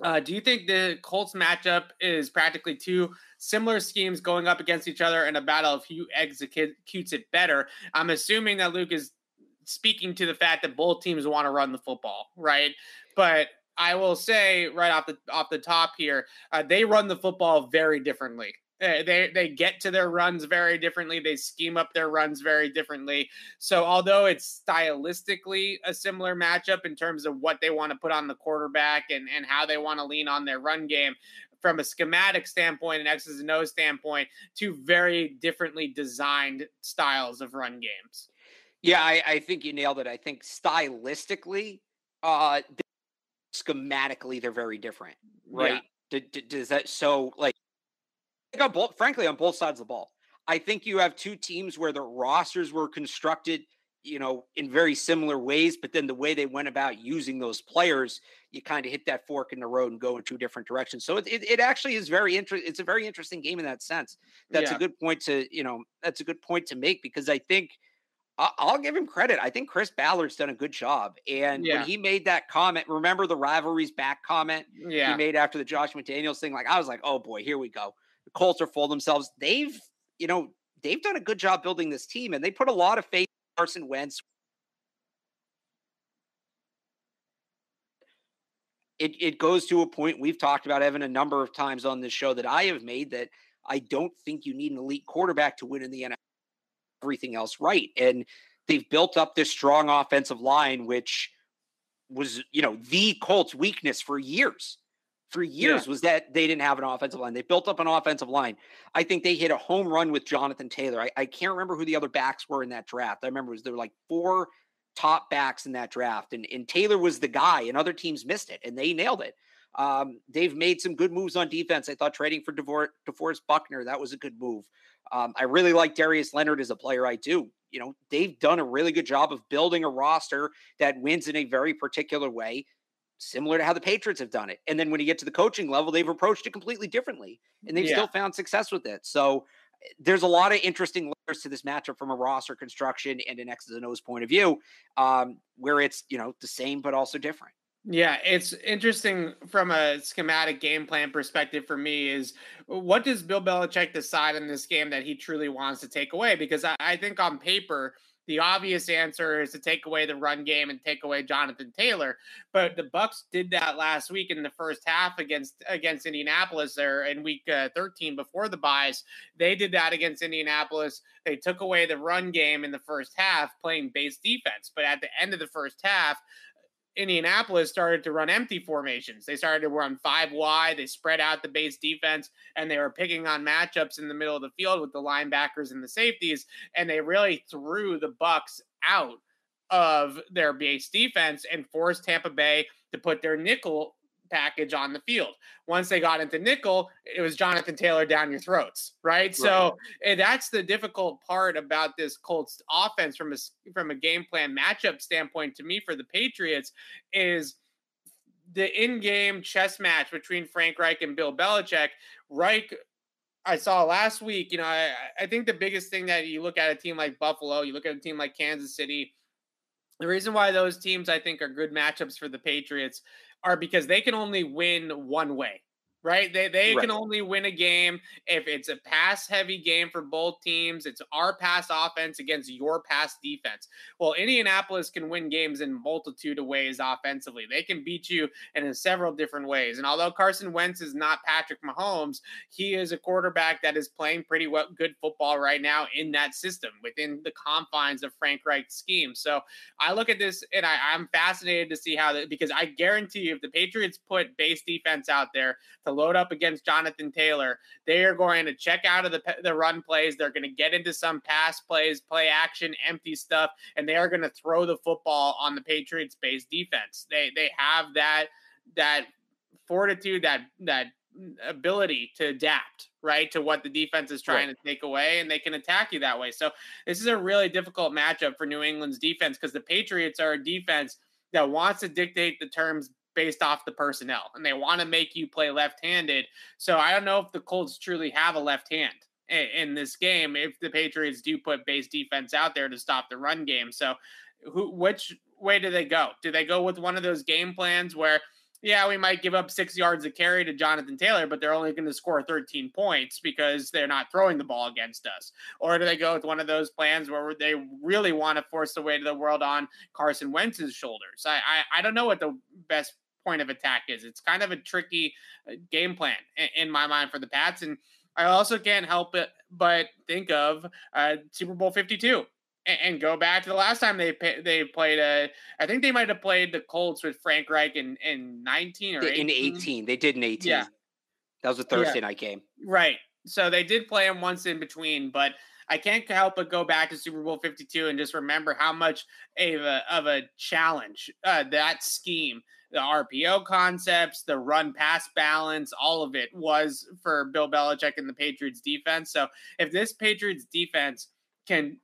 Uh, do you think the Colts matchup is practically two similar schemes going up against each other in a battle of who executes it better? I'm assuming that Luke is speaking to the fact that both teams want to run the football, right? But I will say right off the off the top here, uh, they run the football very differently. Eh, they they get to their runs very differently. They scheme up their runs very differently. So although it's stylistically a similar matchup in terms of what they want to put on the quarterback and and how they want to lean on their run game, from a schematic standpoint and X's and O's standpoint, two very differently designed styles of run games. Yeah, I, I think you nailed it. I think stylistically, uh, schematically, they're very different, right? Yeah. does that so like on both, frankly, on both sides of the ball. I think you have two teams where the rosters were constructed, you know, in very similar ways, but then the way they went about using those players, you kind of hit that fork in the road and go in two different directions. So it, it, it actually is very interesting. It's a very interesting game in that sense. That's yeah. a good point to, you know, that's a good point to make because I think I'll give him credit. I think Chris Ballard's done a good job. And yeah. when he made that comment, remember the rivalries back comment yeah. he made after the Josh McDaniels thing? Like, I was like, oh boy, here we go. Colts are full themselves. They've, you know, they've done a good job building this team, and they put a lot of faith in Carson Wentz. It, it goes to a point we've talked about Evan a number of times on this show that I have made that I don't think you need an elite quarterback to win in the NFL. Everything else right, and they've built up this strong offensive line, which was, you know, the Colts' weakness for years. For years yeah. was that they didn't have an offensive line. They built up an offensive line. I think they hit a home run with Jonathan Taylor. I, I can't remember who the other backs were in that draft. I remember was there were like four top backs in that draft, and, and Taylor was the guy, and other teams missed it, and they nailed it. Um, they've made some good moves on defense. I thought trading for DeVor- DeForest Buckner, that was a good move. Um, I really like Darius Leonard as a player. I do. You know, they've done a really good job of building a roster that wins in a very particular way, similar to how the Patriots have done it. And then when you get to the coaching level, they've approached it completely differently and they've yeah. still found success with it. So eh, there's a lot of interesting layers to this matchup from a roster construction and an X's and O's point of view, um, where it's, you know, the same but also different. Yeah, it's interesting from a schematic game plan perspective for me is what does Bill Belichick decide in this game that he truly wants to take away? Because I, I think on paper, the obvious answer is to take away the run game and take away Jonathan Taylor. But the Bucks did that last week in the first half against against Indianapolis there in week uh, 13 before the buys. They did that against Indianapolis. They took away the run game in the first half playing base defense. But at the end of the first half, Indianapolis started to run empty formations. They started to run five wide. They spread out the base defense and they were picking on matchups in the middle of the field with the linebackers and the safeties. And they really threw the Bucks out of their base defense and forced Tampa Bay to put their nickel package on the field. Once they got into nickel, it was Jonathan Taylor down your throats, right? right. So eh, that's the difficult part about this Colts offense from a from a game plan matchup standpoint to me for the Patriots is the in-game chess match between Frank Reich and Bill Belichick. Reich I saw last week, you know, I, I think the biggest thing that you look at a team like Buffalo, you look at a team like Kansas City, the reason why those teams I think are good matchups for the Patriots are because they can only win one way right? They they right. can only win a game if it's a pass heavy game for both teams. It's our pass offense against your pass defense. Well, Indianapolis can win games in multitude of ways offensively. They can beat you in several different ways. And although Carson Wentz is not Patrick Mahomes, he is a quarterback that is playing pretty well good football right now in that system within the confines of Frank Reich's scheme. So I look at this and I, I'm fascinated to see how that because I guarantee you if the Patriots put base defense out there to load up against Jonathan Taylor, they are going to check out of the, the run plays. They're going to get into some pass plays, play action, empty stuff, and they are going to throw the football on the Patriots base defense. They they have that that fortitude, that that ability to adapt right to what the defense is trying right. to take away and they can attack you that way so this is a really difficult matchup for new england's defense because the patriots are a defense that wants to dictate the terms based off the personnel, and they want to make you play left-handed. So I don't know if the Colts truly have a left hand in, this game if the Patriots do put base defense out there to stop the run game. So who which way do they go? Do they go with one of those game plans where yeah, we might give up six yards of carry to Jonathan Taylor, but they're only going to score 13 points because they're not throwing the ball against us? Or do they go with one of those plans where they really want to force the weight of the world on Carson Wentz's shoulders? I, I, I don't know what the best point of attack is. It's kind of a tricky uh, game plan in, my mind for the Pats. And I also can't help it but think of uh, Super Bowl 52 and, go back to the last time they they played a. Uh, I think they might have played the Colts with Frank Reich in, in 19 or 18. In 18. They did in 18. Yeah. That was a Thursday yeah. night game. Right. So they did play them once in between, but I can't help but go back to Super Bowl 52 and just remember how much of a, of a challenge uh, that scheme the RPO concepts, the run pass balance, all of it was for Bill Belichick and the Patriots defense. So if this Patriots defense can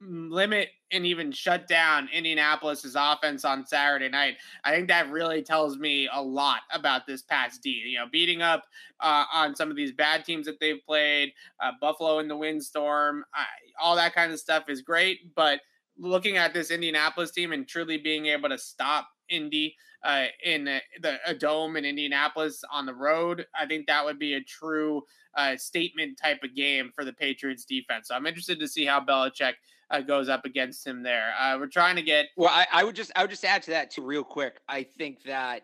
limit and even shut down Indianapolis's offense on Saturday night, I think that really tells me a lot about this past D. You know, beating up uh, on some of these bad teams that they've played, uh, Buffalo in the windstorm, uh, all that kind of stuff is great. But looking at this Indianapolis team and truly being able to stop Indy uh, in the, the, a dome in Indianapolis on the road. I think that would be a true uh, statement type of game for the Patriots defense. So I'm interested to see how Belichick uh, goes up against him there. Uh, we're trying to get. Well, I, I, would just I would just add to that too, real quick. I think that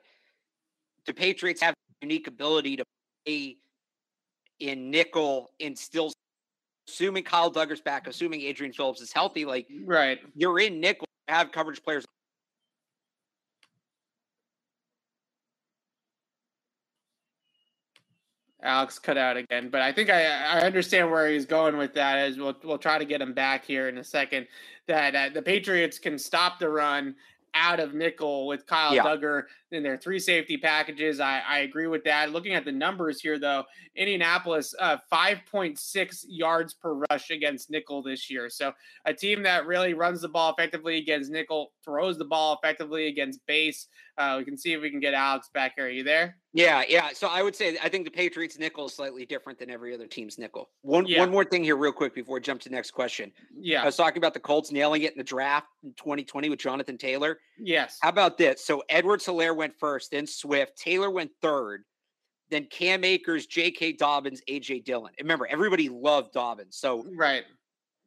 the Patriots have unique ability to play in nickel and still assuming Kyle Dugger's back, assuming Adrian Phillips is healthy, like right, you're in nickel, have coverage players. Alex cut out again, but I think I, I understand where he's going with that. As we'll we'll try to get him back here in a second. That uh, the Patriots can stop the run out of nickel with Kyle yeah. Dugger in their three safety packages. I, I agree with that. Looking at the numbers here, though, Indianapolis, uh, 5.6 yards per rush against nickel this year. So a team that really runs the ball effectively against nickel, throws the ball effectively against base. Uh, we can see if we can get Alex back here. Are you there? Yeah, yeah. So I would say I think the Patriots nickel is slightly different than every other team's nickel. One yeah. one more thing here, real quick, before we jump to the next question. Yeah, I was talking about the Colts nailing it in the draft in 2020 with Jonathan Taylor. Yes. How about this? So Edwards-Helaire went first, then Swift. Taylor went third. Then Cam Akers, J.K. Dobbins, A.J. Dillon. remember, everybody loved Dobbins, so right,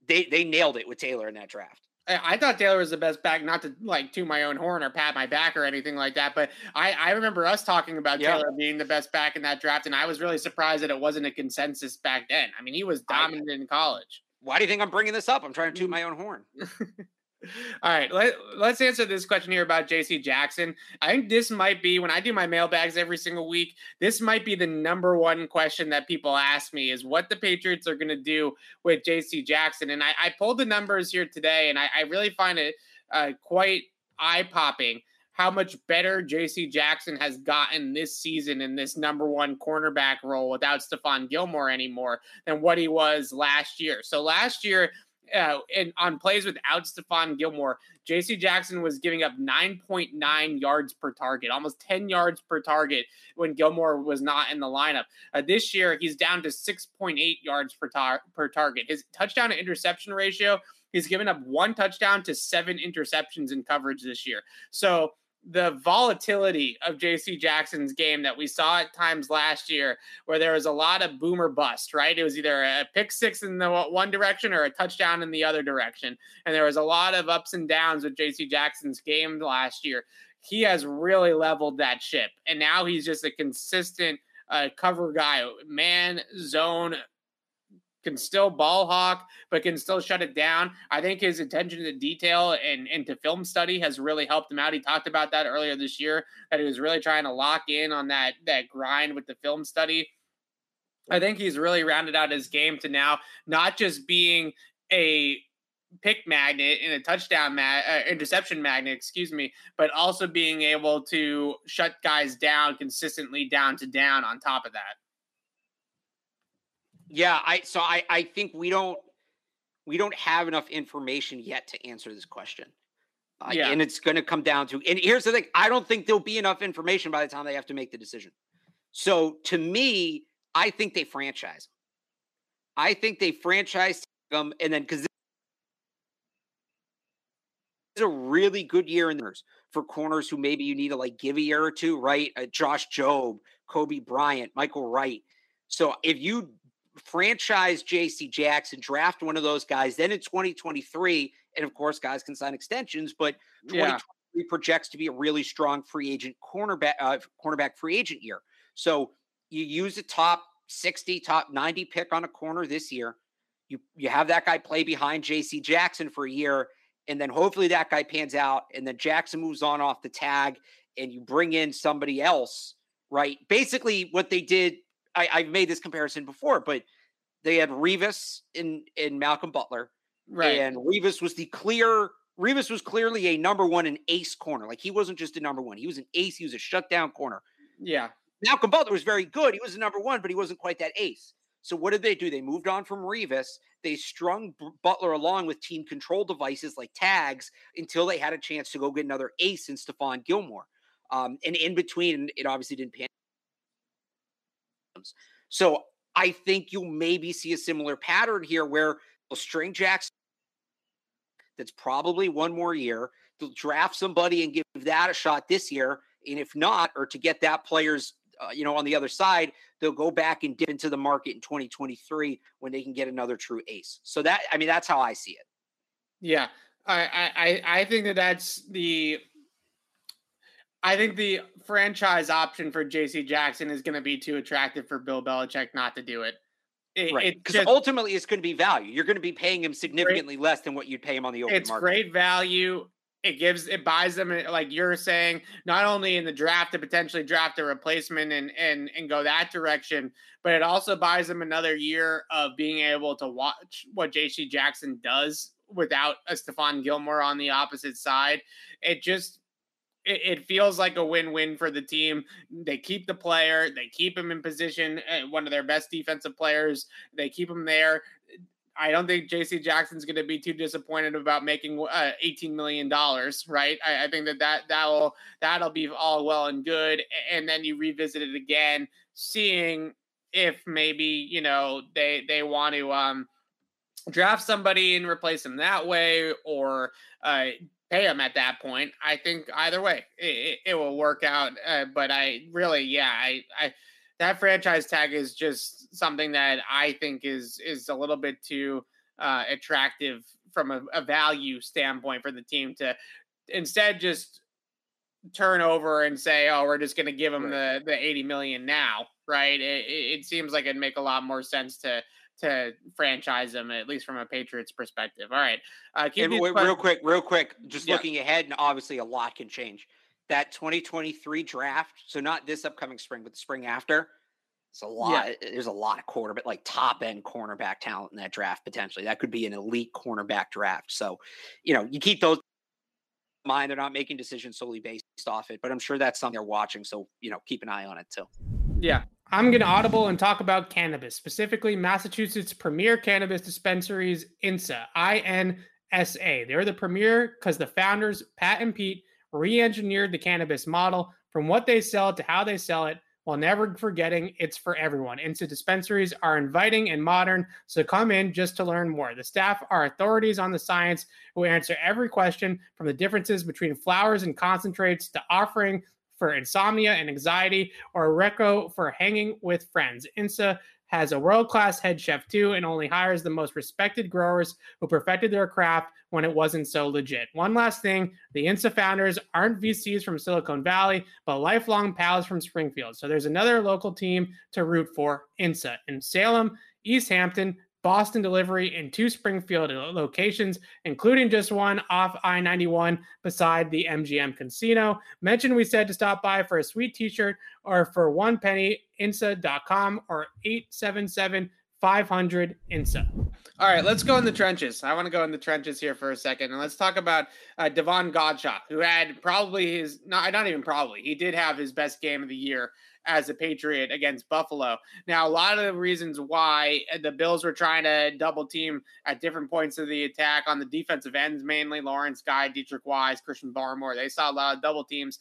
they they nailed it with Taylor in that draft. I thought Taylor was the best back, not to like to my own horn or pat my back or anything like that. But I, I remember us talking about yeah. Taylor being the best back in that draft, and I was really surprised that it wasn't a consensus back then. I mean, he was dominant I, in college. Why do you think I'm bringing this up? I'm trying to toot mm. my own horn. All right, let, let's answer this question here about JC Jackson. I think this might be when I do my mailbags every single week, this might be the number one question that people ask me is what the Patriots are going to do with JC Jackson. And I, I, pulled the numbers here today, and I, I really find it uh, quite eye popping how much better JC Jackson has gotten this season in this number one cornerback role without Stephon Gilmore anymore than what he was last year. So last year, uh, and on plays without Stephon Gilmore, J.C. Jackson was giving up 9.9 yards per target, almost 10 yards per target when Gilmore was not in the lineup. Uh, this year, he's down to 6.8 yards per, tar- per target. His touchdown to interception ratio, he's given up one touchdown to seven interceptions in coverage this year. So the volatility of JC Jackson's game that we saw at times last year, where there was a lot of boomer bust, right? It was either a pick six in the one direction or a touchdown in the other direction. And there was a lot of ups and downs with JC Jackson's game last year. He has really leveled that ship. And now he's just a consistent uh, cover guy, man, zone, can still ball hawk, but can still shut it down. I think his attention to detail and, and to film study has really helped him out. He talked about that earlier this year, that he was really trying to lock in on that that grind with the film study. I think he's really rounded out his game to now not just being a pick magnet and a touchdown ma- uh, interception magnet, excuse me, but also being able to shut guys down consistently down to down on top of that. Yeah, I so I I think we don't we don't have enough information yet to answer this question. Uh, yeah. And it's going to come down to, and here's the thing I don't think there'll be enough information by the time they have to make the decision. So to me, I think they franchise. I think they franchise them, and then because is a really good year in the for corners who maybe you need to like give a year or two, right? Uh, Josh Jobe, Kobe Bryant, Michael Wright. So if you franchise JC Jackson, draft one of those guys. Then in 2023, and of course, guys can sign extensions, but 2023 yeah. projects to be a really strong free agent cornerback, uh, cornerback free agent year. So you use a top 60, top 90 pick on a corner this year. You you have that guy play behind JC Jackson for a year, and then hopefully that guy pans out, and then Jackson moves on off the tag, and you bring in somebody else, right? Basically, what they did I, I've made this comparison before, but they had Revis in in Malcolm Butler, right? And Revis was the clear. Revis was clearly a number one and ace corner. Like he wasn't just a number one; he was an ace. He was a shutdown corner. Yeah. Malcolm Butler was very good. He was a number one, but he wasn't quite that ace. So what did they do? They moved on from Revis. They strung Butler along with team control devices like tags until they had a chance to go get another ace in Stephon Gilmore. Um, and in between, it obviously didn't pan so I think you'll maybe see a similar pattern here where they'll string Jackson. That's probably one more year. They'll draft somebody and give that a shot this year. And if not, or to get that player's, uh, you know, on the other side, they'll go back and dip into the market in 2023 when they can get another true ace. So that, I mean, that's how I see it. Yeah. I, I, I think that that's the I think the franchise option for JC Jackson is going to be too attractive for Bill Belichick not to do it. It, right. Because ultimately, it's going to be value. You're going to be paying him significantly great. less than what you'd pay him on the open it's market. It's great value. It gives it buys them like you're saying, not only in the draft to potentially draft a replacement and and and go that direction, but it also buys them another year of being able to watch what JC Jackson does without a Stephon Gilmore on the opposite side. It just it, feels like a win-win for the team. They keep the player, they keep him in position, eh, one of their best defensive players. They keep him there. I don't think J.C. Jackson's going to be too disappointed about making uh, eighteen million dollars, right? I, I, think that that that'll that'll be all well and good, and then you revisit it again, seeing if maybe you know they they want to um draft somebody and replace him that way, or uh, pay him at that point. I think either way, it, it will work out. Uh, but I really, yeah, I, I, that franchise tag is just something that I think is is a little bit too uh, attractive from a, a value standpoint for the team to instead just turn over and say, "Oh, we're just going to give him right. the the eighty million now." Right? It, it, seems like it'd make a lot more sense to to franchise him, at least from a Patriots perspective. All right. Uh, and wait, real quick, real quick, just yeah. looking ahead, and obviously a lot can change. That 2023 draft, so not this upcoming spring, but the spring after, it's a lot. Yeah. There's a lot of quarterback, like top end cornerback talent in that draft potentially. That could be an elite cornerback draft. So, you know, you keep those in mind. They're not making decisions solely based off it, but I'm sure that's something they're watching. So, you know, keep an eye on it too. Yeah. I'm going to audible and talk about cannabis, specifically Massachusetts premier cannabis dispensaries, INSA, I N S A. They're the premier because the founders, Pat and Pete, re engineered the cannabis model from what they sell to how they sell it while never forgetting it's for everyone. INSA dispensaries are inviting and modern, so come in just to learn more. The staff are authorities on the science who answer every question from the differences between flowers and concentrates to offering for insomnia and anxiety, or Reco for hanging with friends. INSA has a world class head chef too and only hires the most respected growers who perfected their craft when it wasn't so legit. One last thing the INSA founders aren't VCs from Silicon Valley, but lifelong pals from Springfield. So there's another local team to root for INSA in Salem, East Hampton, Boston delivery in two Springfield locations, including just one off I 91 beside the MGM Casino. Mention we said to stop by for a sweet t shirt or for one penny, INSA.com or 877 500 INSA. All right, let's go in the trenches. I want to go in the trenches here for a second, and let's talk about uh, Davon Godchaux, who had probably his not not even probably he did have his best game of the year as a Patriot against Buffalo. Now, a lot of the reasons why the Bills were trying to double team at different points of the attack on the defensive ends, mainly Lawrence Guy, Deatrich Wise, Christian Barmore, they saw a lot of double teams.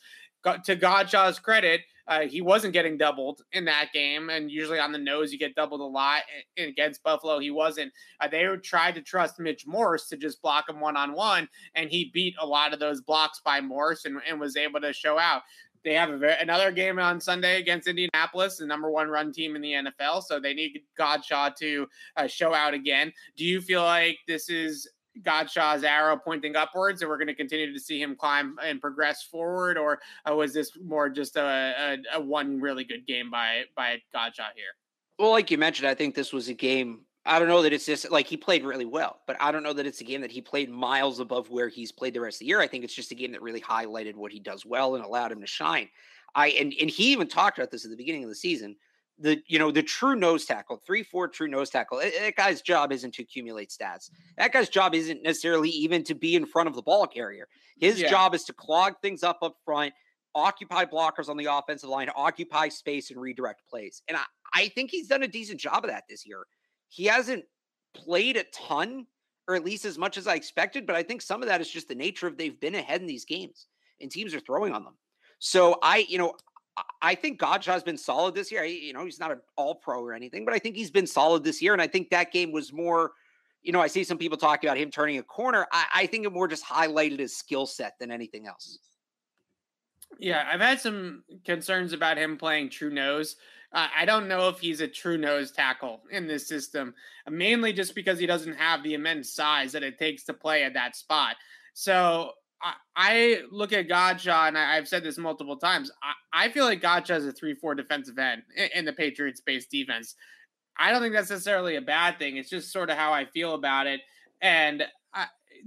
To Godchaux's credit, uh, he wasn't getting doubled in that game, and usually on the nose you get doubled a lot. And against Buffalo, he wasn't. Uh, they tried to trust Mitch Morse to just block him one on one, and he beat a lot of those blocks by Morse and, and was able to show out. They have very, another game on Sunday against Indianapolis, the number one run team in the NFL. So they need Godchaux to uh, show out again. Do you feel like this is Godchaux's arrow pointing upwards, and we're going to continue to see him climb and progress forward, or uh, was this more just a, a, a, one really good game by by Godchaux here? Well, like you mentioned, I think this was a game I don't know that it's just like he played really well, but I don't know that it's a game that he played miles above where he's played the rest of the year. I think it's just a game that really highlighted what he does well and allowed him to shine. I and and he even talked about this at the beginning of the season. The you know the true nose tackle, three four true nose tackle. Eh, eh, that guy's job isn't to accumulate stats. That guy's job isn't necessarily even to be in front of the ball carrier. His yeah. job is to clog things up up front, occupy blockers on the offensive line, occupy space, and redirect plays. And I I think he's done a decent job of that this year he hasn't played a ton, or at least as much as I expected. But I think some of that is just the nature of they've been ahead in these games and teams are throwing on them. So I, you know, I think Godchaux's been solid this year. you know, he's not an all pro or anything, but I think he's been solid this year. And I think that game was more, you know, I see some people talking about him turning a corner. I, I think it more just highlighted his skill set than anything else. Yeah, I've had some concerns about him playing true nose. Uh, I don't know if he's a true nose tackle in this system, mainly just because he doesn't have the immense size that it takes to play at that spot. So I, I look at Godchaux, and I, have said this multiple times. I, I feel like Godchaux is a 3 4 defensive end in, in the Patriots base defense. I don't think that's necessarily a bad thing. It's just sort of how I feel about it. And I,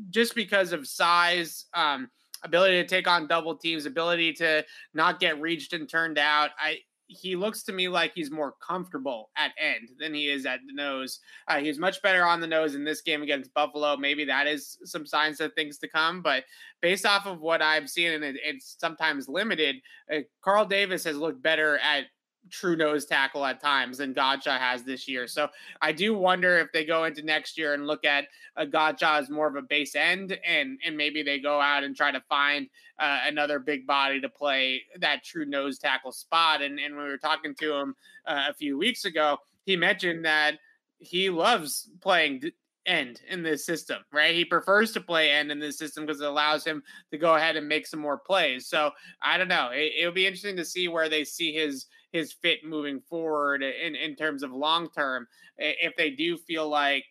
just because of size, um, ability to take on double teams, ability to not get reached and turned out, I he looks to me like he's more comfortable at end than he is at the nose. Uh, he's much better on the nose in this game against Buffalo. Maybe that is some signs of things to come. But based off of what I've seen, and it, it's sometimes limited, uh, Carl Davis has looked better at true nose tackle at times than Godchaux has this year. So I do wonder if they go into next year and look at a Godchaux as more of a base end, and and maybe they go out and try to find uh, another big body to play that true nose tackle spot. And and when we were talking to him uh, a few weeks ago, he mentioned that he loves playing end in this system, right? He prefers to play end in this system because it allows him to go ahead and make some more plays. So I don't know. It, it'll be interesting to see where they see his his fit moving forward in, in terms of long term. If they do feel like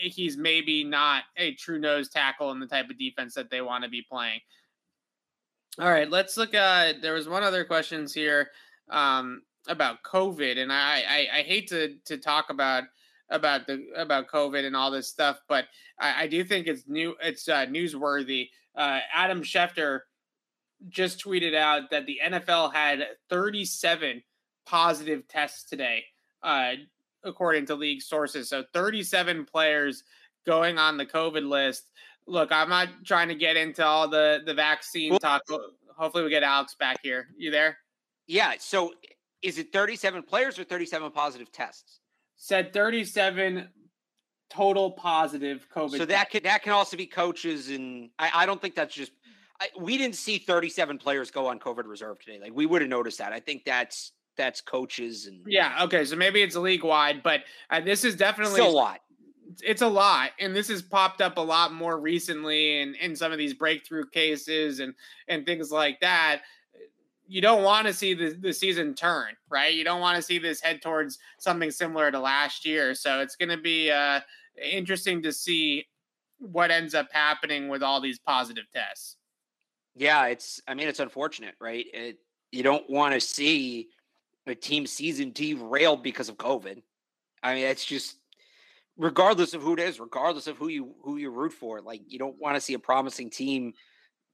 he's maybe not a true nose tackle in the type of defense that they want to be playing. All right, let's look at. There was one other questions here um, about COVID, and I, I, I hate to to talk about about the about COVID and all this stuff, but I, I do think it's new. It's uh, newsworthy. Uh, Adam Schefter just tweeted out that the NFL had 37 positive tests today, uh, according to league sources. So 37 players going on the COVID list. Look, I'm not trying to get into all the the vaccine talk. Hopefully, we get Alex back here. You there? Yeah. So, is it 37 players or 37 positive tests? Said 37 total positive COVID. So that can that can also be coaches, and I, I don't think that's just I, we didn't see 37 players go on COVID reserve today. Like we would have noticed that. I think that's that's coaches and yeah. Okay, so maybe it's league wide, but uh, this is definitely a lot. It's a lot, and this has popped up a lot more recently in in some of these breakthrough cases and and things like that. You don't want to see the, the season turn, right? You don't want to see this head towards something similar to last year. So it's going to be uh, interesting to see what ends up happening with all these positive tests. Yeah, it's. I mean, it's unfortunate, right? It, you don't want to see a team season derailed because of COVID. I mean, it's just regardless of who it is, regardless of who you who you root for. Like, you don't want to see a promising team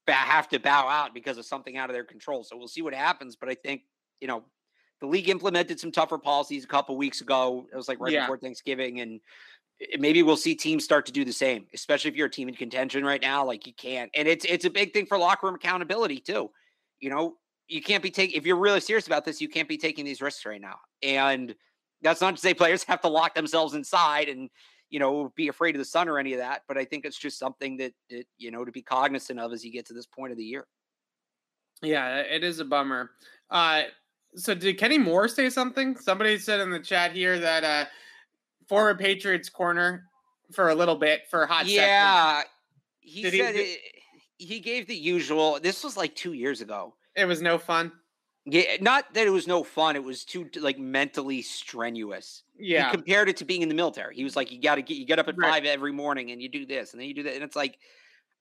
have to bow out because of something out of their control. So we'll see what happens. But I think you know the league implemented some tougher policies a couple weeks ago. It was like right yeah. before Thanksgiving, and maybe we'll see teams start to do the same, especially if you're a team in contention right now. Like you can't, and it's it's a big thing for locker room accountability too. You know, you can't be taking if you're really serious about this, you can't be taking these risks right now. And that's not to say players have to lock themselves inside and you know be afraid of the sun or any of that. But I think it's just something that, that you know to be cognizant of as you get to this point of the year. Yeah, it is a bummer. Uh, so did Kenny Moore say something? Somebody said in the chat here that uh, former Patriots corner for a little bit for a hot yeah, he Did said he, it, he gave the usual. This was like two years ago. It was no fun. Yeah, not that it was no fun. It was too like mentally strenuous. Yeah, he compared it to being in the military. He was like, "You got to get you get up at right. five every morning and you do this and then you do that." And it's like,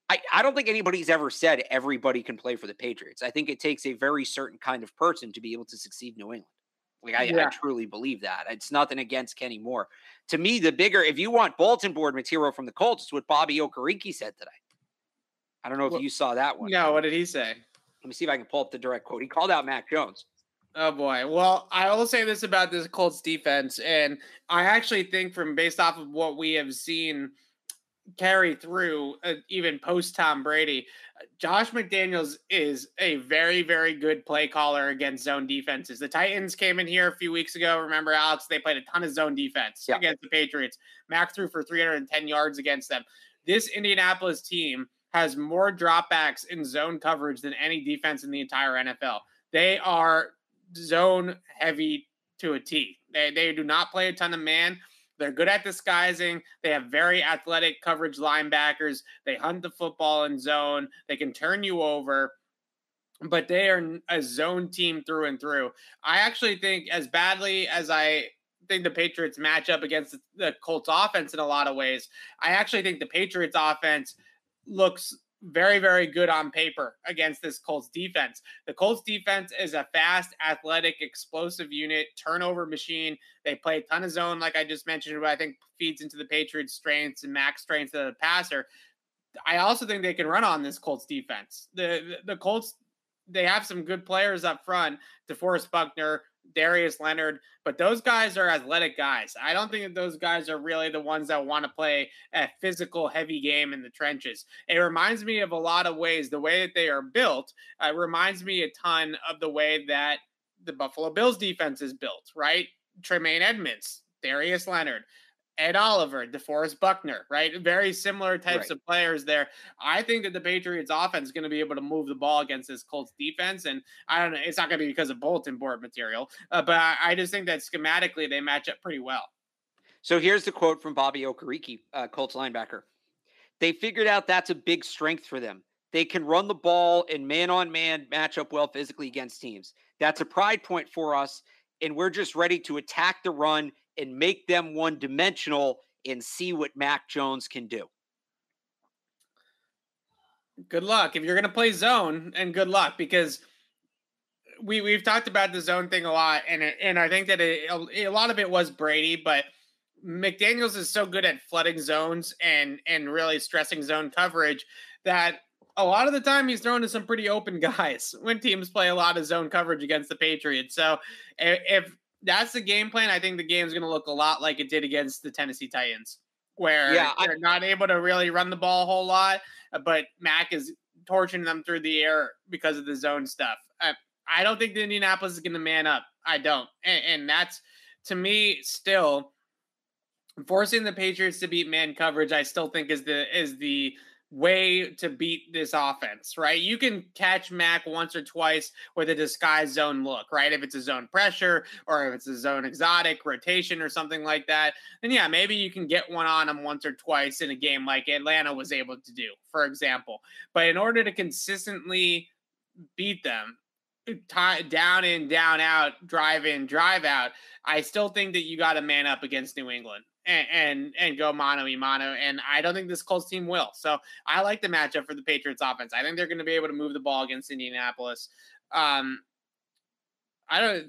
I I don't think anybody's ever said everybody can play for the Patriots. I think it takes a very certain kind of person to be able to succeed in New England. Like I, yeah. I, truly believe that. It's nothing against Kenny Moore. To me, the bigger if you want bulletin board material from the Colts, it's what Bobby Okereke said today. I don't know if well, you saw that one. No, what did he say? Let me see if I can pull up the direct quote. He called out Mac Jones. Oh boy. Well, I will say this about this Colts defense, and I actually think from based off of what we have seen carry through uh, even post Tom Brady. Josh McDaniels is a very, very good play caller against zone defenses. The Titans came in here a few weeks ago. Remember, Alex, they played a ton of zone defense yeah. against the Patriots. Mac threw for 310 yards against them. This Indianapolis team has more dropbacks in zone coverage than any defense in the entire NFL. They are zone heavy to a T. They, they do not play a ton of man. They're good at disguising. They have very athletic coverage linebackers. They hunt the football in zone. They can turn you over, but they are a zone team through and through. I actually think, as badly as I think the Patriots match up against the Colts offense in a lot of ways, I actually think the Patriots offense looks very, very good on paper against this Colts defense. The Colts defense is a fast, athletic, explosive unit, turnover machine. They play a ton of zone, like I just mentioned, but I think feeds into the Patriots' strengths and max strengths of the passer. I also think they can run on this Colts defense. The, the, the Colts, they have some good players up front. DeForest Buckner, Darius Leonard, but those guys are athletic guys. I don't think that those guys are really the ones that want to play a physical, heavy game in the trenches. It reminds me of a lot of ways the way that they are built. Uh, reminds me a ton of the way that the Buffalo Bills defense is built. Right, Tremaine Edmunds, Darius Leonard. Ed Oliver, DeForest Buckner, right? Very similar types right. of players there. I think that the Patriots offense is going to be able to move the ball against this Colts defense. And I don't know, it's not going to be because of bulletin board material, uh, but I, I, just think that schematically they match up pretty well. So here's the quote from Bobby Okereke, uh, Colts linebacker. They figured out that's a big strength for them. They can run the ball and man on man match up well physically against teams. That's a pride point for us. And we're just ready to attack the run and make them one dimensional and see what Mac Jones can do. Good luck. If you're going to play zone, and good luck because we we've talked about the zone thing a lot, and and I think that it, a lot of it was Brady, but McDaniels is so good at flooding zones and and really stressing zone coverage that a lot of the time he's thrown to some pretty open guys when teams play a lot of zone coverage against the Patriots. So if that's the game plan. I think the game's going to look a lot like it did against the Tennessee Titans, where yeah, they're I, not able to really run the ball a whole lot, uh, but Mac is torching them through the air because of the zone stuff. I, I don't think the Indianapolis is going to man up. I don't, and, and that's to me still forcing the Patriots to beat man coverage. I still think is the is the way to beat this offense, right? You can catch Mac once or twice with a disguised zone look, right? If it's a zone pressure or if it's a zone exotic rotation or something like that, then yeah, maybe you can get one on him once or twice in a game like Atlanta was able to do, for example. But in order to consistently beat them, tie, down in, down out, drive in, drive out, I still think that you got to man up against New England and, and and go mano a mano. And I don't think this Colts team will. So I like the matchup for the Patriots offense. I think they're going to be able to move the ball against Indianapolis. Um, I don't.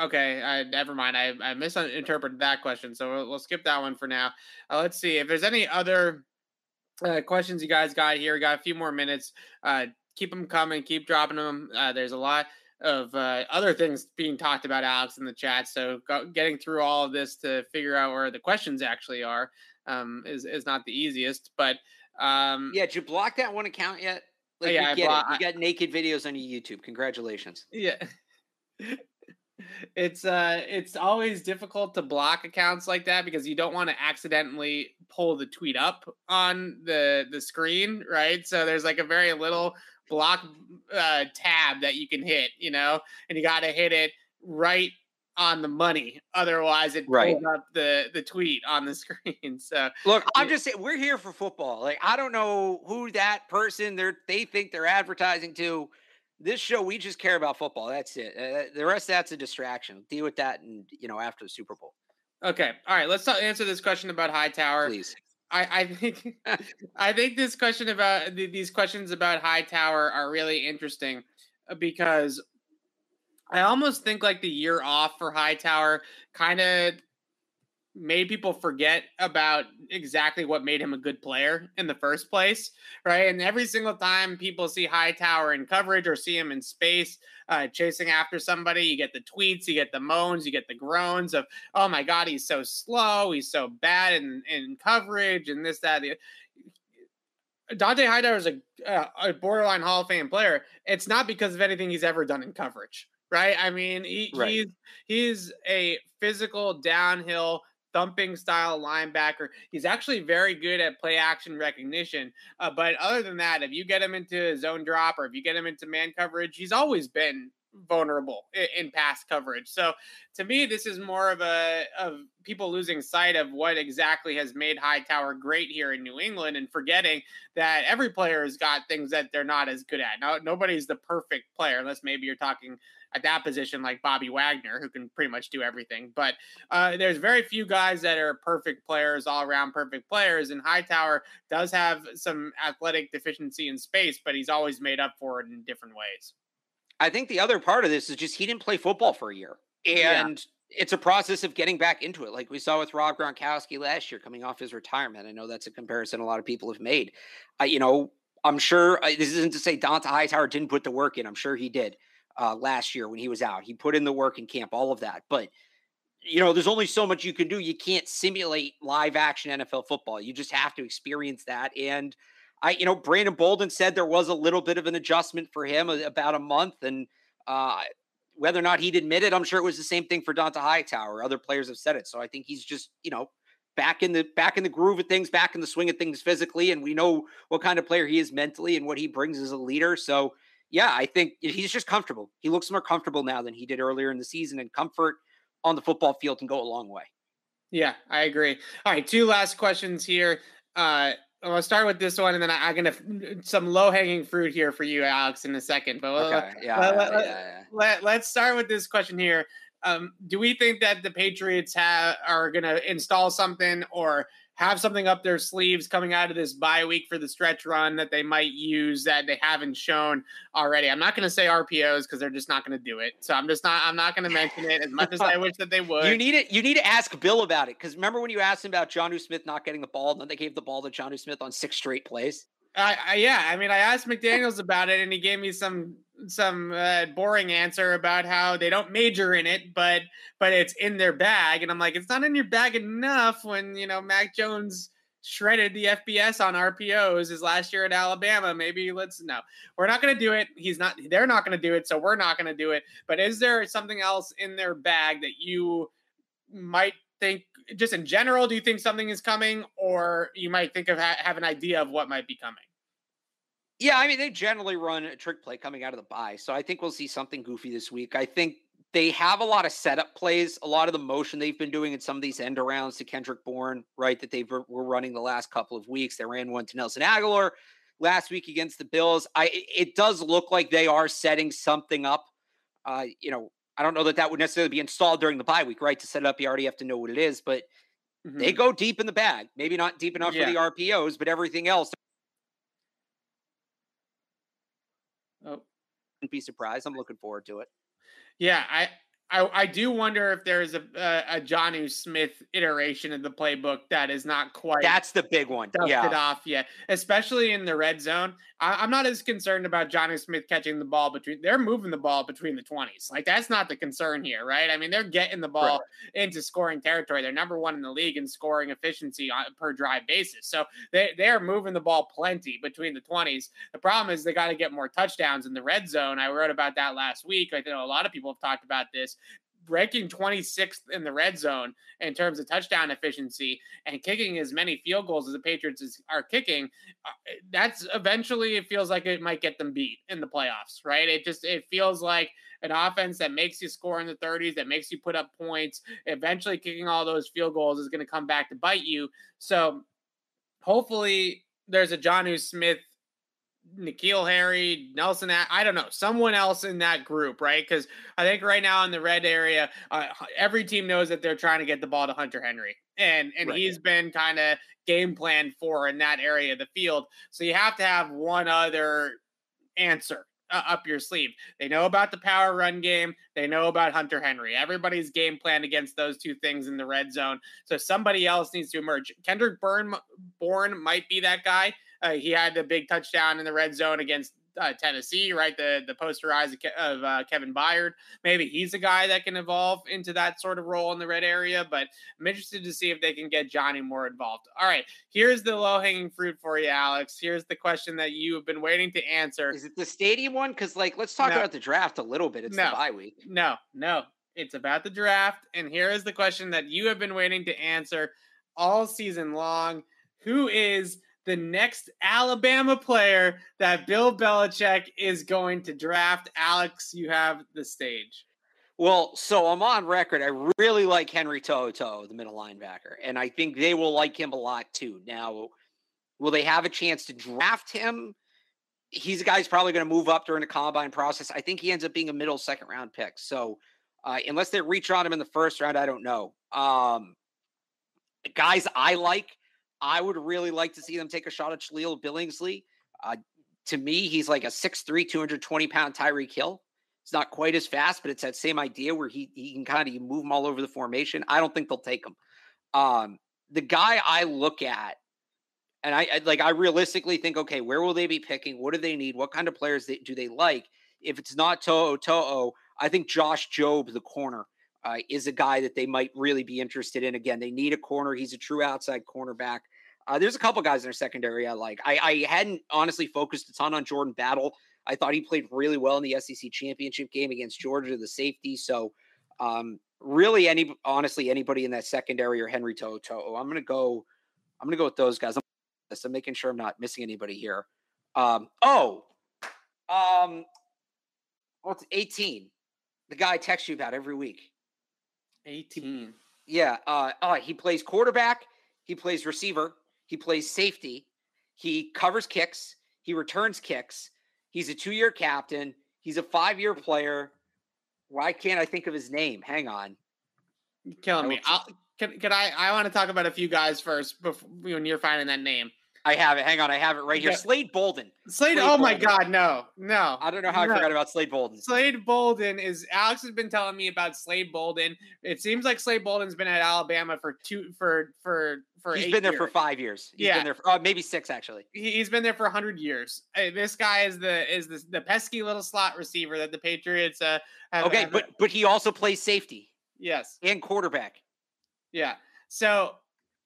Okay, I never mind. I, I misinterpreted that question, so we'll, we'll skip that one for now. Uh, let's see if there's any other uh, questions you guys got here. We got a few more minutes. Uh, keep them coming. Keep dropping them. Uh, there's a lot of uh, other things being talked about, Alex, in the chat. So go, getting through all of this to figure out where the questions actually are um, is is not the easiest. But um, yeah, did you block that one account yet? Like, yeah, it. You got naked videos on your YouTube. Congratulations. Yeah. it's uh it's always difficult to block accounts like that because you don't want to accidentally pull the tweet up on the the screen right so there's like a very little block uh, tab that you can hit, you know, and you got to hit it right on the money. Otherwise, it right. pulls up the the tweet on the screen. So look, I'm just saying we're here for football. Like I don't know who that person they're they think they're advertising to. This show, we just care about football. That's it. Uh, the rest that's a distraction. Deal with that, and you know after the Super Bowl. Okay, all right. Let's talk, answer this question about Hightower. Please. I, I think I think this question about these questions about Hightower are really interesting uh, because I almost think like the year off for Hightower kind of made people forget about exactly what made him a good player in the first place, right? And every single time people see Hightower in coverage or see him in space uh, chasing after somebody, you get the tweets, you get the moans, you get the groans of, oh my God, he's so slow, he's so bad in, in coverage and this, that, the Dont'a Hightower is a, uh, a borderline Hall of Fame player. It's not because of anything he's ever done in coverage, right? I mean, he, right. he's he's a physical downhill thumping style linebacker. He's actually very good at play action recognition. Uh, but other than that, if you get him into a zone drop or if you get him into man coverage, he's always been vulnerable in, in pass coverage. So to me, this is more of a of people losing sight of what exactly has made Hightower great here in New England and forgetting that every player has got things that they're not as good at. Now, nobody's the perfect player unless maybe you're talking at that position like Bobby Wagner, who can pretty much do everything. But uh, there's very few guys that are perfect players, all around perfect players. And Hightower does have some athletic deficiency in space, but he's always made up for it in different ways. I think the other part of this is just he didn't play football for a year. And yeah. it's a process of getting back into it. Like we saw with Rob Gronkowski last year coming off his retirement. I know that's a comparison a lot of people have made. I, you know, I'm sure this isn't to say Dont'a Hightower didn't put the work in. I'm sure he did uh, last year when he was out. He put in the work in camp, all of that. But you know, there's only so much you can do. You can't simulate live action NFL football. You just have to experience that. And I, you know, Brandon Bolden said there was a little bit of an adjustment for him about a month, and uh, whether or not he'd admit it, I'm sure it was the same thing for Dont'a Hightower. Other players have said it, so I think he's just, you know, back in the back in the groove of things, back in the swing of things physically, and we know what kind of player he is mentally and what he brings as a leader. So, yeah, I think he's just comfortable. He looks more comfortable now than he did earlier in the season, and comfort on the football field can go a long way. Yeah, I agree. All right, two last questions here. Uh, I'll start with this one, and then I, am gonna some low hanging fruit here for you, Alex, in a second. But okay. let, yeah, let, yeah, yeah. Let, let's start with this question here. Um, do we think that the Patriots have are gonna install something or have something up their sleeves coming out of this bye week for the stretch run that they might use that they haven't shown already. I'm not going to say RPOs because they're just not going to do it. So I'm just not. I'm not going to mention it as much as I wish that they would. You need it. You need to ask Bill about it because remember when you asked him about Jonnu Smith not getting the ball, and then they gave the ball to Jonnu Smith on six straight plays. I, I, yeah, I mean, I asked McDaniels about it, and he gave me some some uh, boring answer about how they don't major in it, but but it's in their bag, and I'm like, it's not in your bag enough when you know Mac Jones shredded the FBS on RPOs his last year at Alabama. Maybe let's no, we're not going to do it. He's not. They're not going to do it, so we're not going to do it. But is there something else in their bag that you might think just in general, do you think something is coming, or you might think of ha- have an idea of what might be coming? Yeah, I mean they generally run a trick play coming out of the bye, so I think we'll see something goofy this week. I think they have a lot of setup plays, a lot of the motion they've been doing in some of these end arounds to Kendrick Bourne, right? That they were running the last couple of weeks. They ran one to Nelson Agholor last week against the Bills. I it does look like they are setting something up. Uh, you know, I don't know that that would necessarily be installed during the bye week, right? To set it up, you already have to know what it is, but mm-hmm. they go deep in the bag. Maybe not deep enough yeah. for the RPOs, but everything else. Oh, be surprised. I'm looking forward to it. Yeah, I I, I do wonder if there's a, a, a Jonnu Smith iteration of the playbook that is not quite. That's the big one. Yeah. off yet, especially in the red zone. I, am not as concerned about Jonnu Smith catching the ball between. They're moving the ball between the 20s. Like that's not the concern here, right? I mean, they're getting the ball right. into scoring territory. They're number one in the league in scoring efficiency on per drive basis. So they they are moving the ball plenty between the 20s. The problem is they got to get more touchdowns in the red zone. I wrote about that last week. I know a lot of people have talked about this ranking 26th in the red zone in terms of touchdown efficiency and kicking as many field goals as the Patriots are kicking, uh, that's eventually it feels like it might get them beat in the playoffs, right? It just it feels like an offense that makes you score in the 30s, that makes you put up points. Eventually, kicking all those field goals is going to come back to bite you. So hopefully, there's a Jonnu Smith N'Keal Harry, Nelson, I don't know, someone else in that group, right? Because I think right now in the red area, uh, every team knows that they're trying to get the ball to Hunter Henry, and and right. he's been kind of game planned for in that area of the field. So you have to have one other answer uh, up your sleeve. They know about the power run game. They know about Hunter Henry. Everybody's game plan against those two things in the red zone. So somebody else needs to emerge. Kendrick Bourne, Bourne might be that guy. Uh, he had the big touchdown in the red zone against uh, Tennessee, right? The the poster eyes of, of uh, Kevin Byard. Maybe he's a guy that can evolve into that sort of role in the red area. But I'm interested to see if they can get Jonnu more involved. All right, here's the low hanging fruit for you, Alex. Here's the question that you have been waiting to answer. Is it the stadium one? Because like, let's talk no. about the draft a little bit. It's no. the bye week. No, no, it's about the draft. And here is the question that you have been waiting to answer all season long. Who is the next Alabama player that Bill Belichick is going to draft. Alex, you have the stage. Well, so I'm on record. I really like Henry To'oTo'o, the middle linebacker, and I think they will like him a lot too. Now, will they have a chance to draft him? he's a guy who's probably going to move up during the combine process. I think he ends up being a middle second round pick. So uh, unless they reach on him in the first round, I don't know. Um, guys I like, I would really like to see them take a shot at Jahleel Billingsley. Uh, to me, he's like a 6'3, 220 pound Tyreek Hill. It's not quite as fast, but it's that same idea where he he can kind of move him all over the formation. I don't think they'll take him. Um, the guy I look at, and I, I, like I realistically think, okay, where will they be picking? What do they need? What kind of players they, do they like? If it's not To'o To'o, I think Josh Jobe, the corner, uh, is a guy that they might really be interested in. Again, they need a corner. He's a true outside cornerback. Uh, there's a couple guys in their secondary I like. I, I hadn't honestly focused a ton on Jordan Battle. I thought he played really well in the SEC championship game against Georgia, the safety. So, um, really, any honestly anybody in that secondary or Henry To'oTo'o, I'm gonna go. I'm gonna go with those guys. I'm, I'm making sure I'm not missing anybody here. Um, oh, um, what's 18? The guy I text you about every week. 18. Yeah. Uh, uh, he plays quarterback. He plays receiver. He plays safety. He covers kicks. He returns kicks. He's a two year captain. He's a five year player. Why can't I think of his name? Hang on. You're killing me. I'll, can, can I? I want to talk about a few guys first before when you're finding that name. I have it. Hang on, I have it right here. Slade Bolden. Slade. Slade oh Bolden. my God, no, no. I don't know how no. I forgot about Slade Bolden. Slade Bolden is. Alex has been telling me about Slade Bolden. It seems like Slade Bolden's been at Alabama for two for for for. He's been there years. for five years. He's yeah, been there for, uh, maybe six actually. He's been there for hundred years. This guy is the is the, the pesky little slot receiver that the Patriots. Uh, have, okay, have, but but he also plays safety. Yes, and quarterback. Yeah. So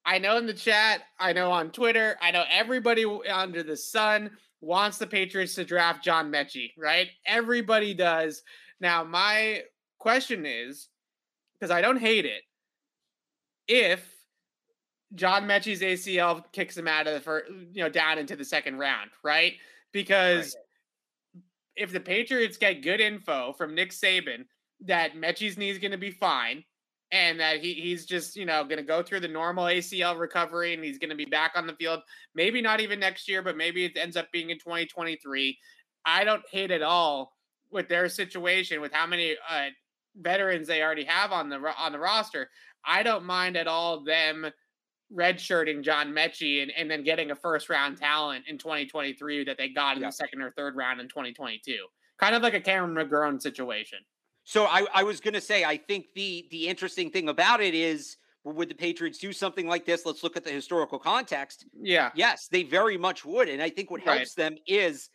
I know in the chat, I know on Twitter, I know everybody under the sun wants the Patriots to draft John Metchie, right? Everybody does. Now, my question is because I don't hate it, if John Metchie's ACL kicks him out of the first, you know, down into the second round, right? Because right. if the Patriots get good info from Nick Saban that Metchie's knee is going to be fine, and that he, he's just you know going to go through the normal ACL recovery and he's going to be back on the field. Maybe not even next year, but maybe it ends up being in 2023. I don't hate at all with their situation with how many uh, veterans they already have on the on the roster. I don't mind at all them redshirting John Metchie and, and then getting a first round talent in 2023 that they got in yeah. the second or third round in 2022. Kind of like a Cameron McGrone situation. So I, I was going to say, I think the the interesting thing about it is, would the Patriots do something like this? Let's look at the historical context. Yeah. Yes, they very much would, and I think what helps right. them is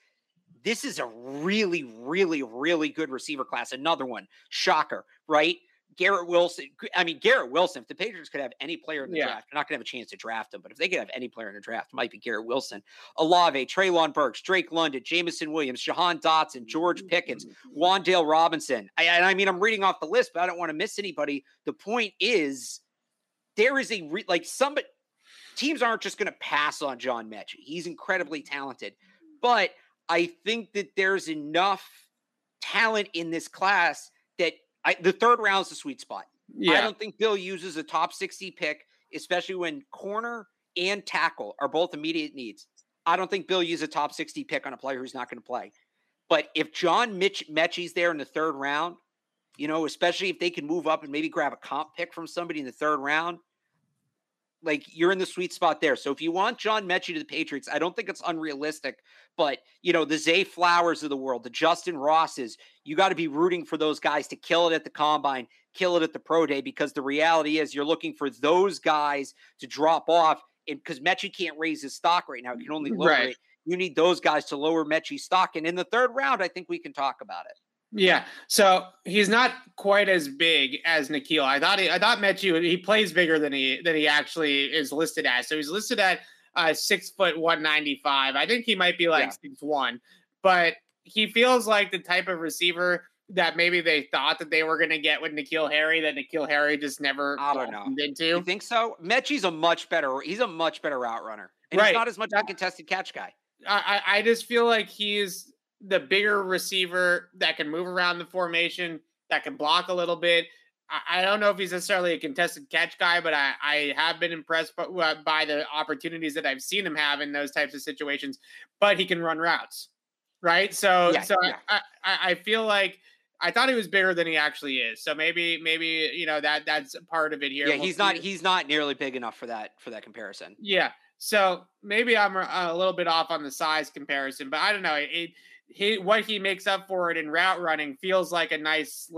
this is a really, really, really good receiver class. Another one, shocker, right? Garrett Wilson. I mean, Garrett Wilson. If the Patriots could have any player in the yeah. draft, they're not going to have a chance to draft him. But if they could have any player in the draft, it might be Garrett Wilson, Olave, Treylon Burks, Drake London, Jameson Williams, Jahan Dotson, George Pickens, Wan'Dale Robinson. I, and I mean, I'm reading off the list, but I don't want to miss anybody. The point is, there is a re- like somebody. Teams aren't just going to pass on John Metchie. He's incredibly talented, but I think that there's enough talent in this class that I, the third round is the sweet spot. Yeah. I don't think Bill uses a top 60 pick, especially when corner and tackle are both immediate needs. I don't think Bill uses a top 60 pick on a player who's not going to play. But if John Mitch Metchie's there in the third round, you know, especially if they can move up and maybe grab a comp pick from somebody in the third round, like you're in the sweet spot there. So if you want John Metchie to the Patriots, I don't think it's unrealistic. But you know, the Zay Flowers of the world, the Justyn Rosses, you got to be rooting for those guys to kill it at the combine, kill it at the pro day, because the reality is you're looking for those guys to drop off. And because Metchie can't raise his stock right now, he can only lower right. it. You need those guys to lower Metchie's stock. And in the third round, I think we can talk about it. Yeah, so he's not quite as big as N'Keal. I thought he, I thought Metchie he plays bigger than he than he actually is listed as. So he's listed at uh, six foot one ninety five. I think he might be like yeah. six one, but he feels like the type of receiver that maybe they thought that they were going to get with N'Keal Harry that N'Keal Harry just never I don't know into. You think so? Metchie's a much better. He's a much better route runner, and right. he's not as much a contested catch guy. I I just feel like he's the bigger receiver that can move around the formation, that can block a little bit. I, I don't know if he's necessarily a contested catch guy, but I, I have been impressed by, uh, by the opportunities that I've seen him have in those types of situations. But he can run routes. right? So Yeah, so yeah. I, I I feel like I thought he was bigger than he actually is. So maybe maybe you know that that's a part of it here. Yeah, We'll he's not see. he's not nearly big enough for that for that comparison. Yeah. So maybe I'm a, a little bit off on the size comparison, but I don't know. It, he what he makes up for it in route running feels like a nice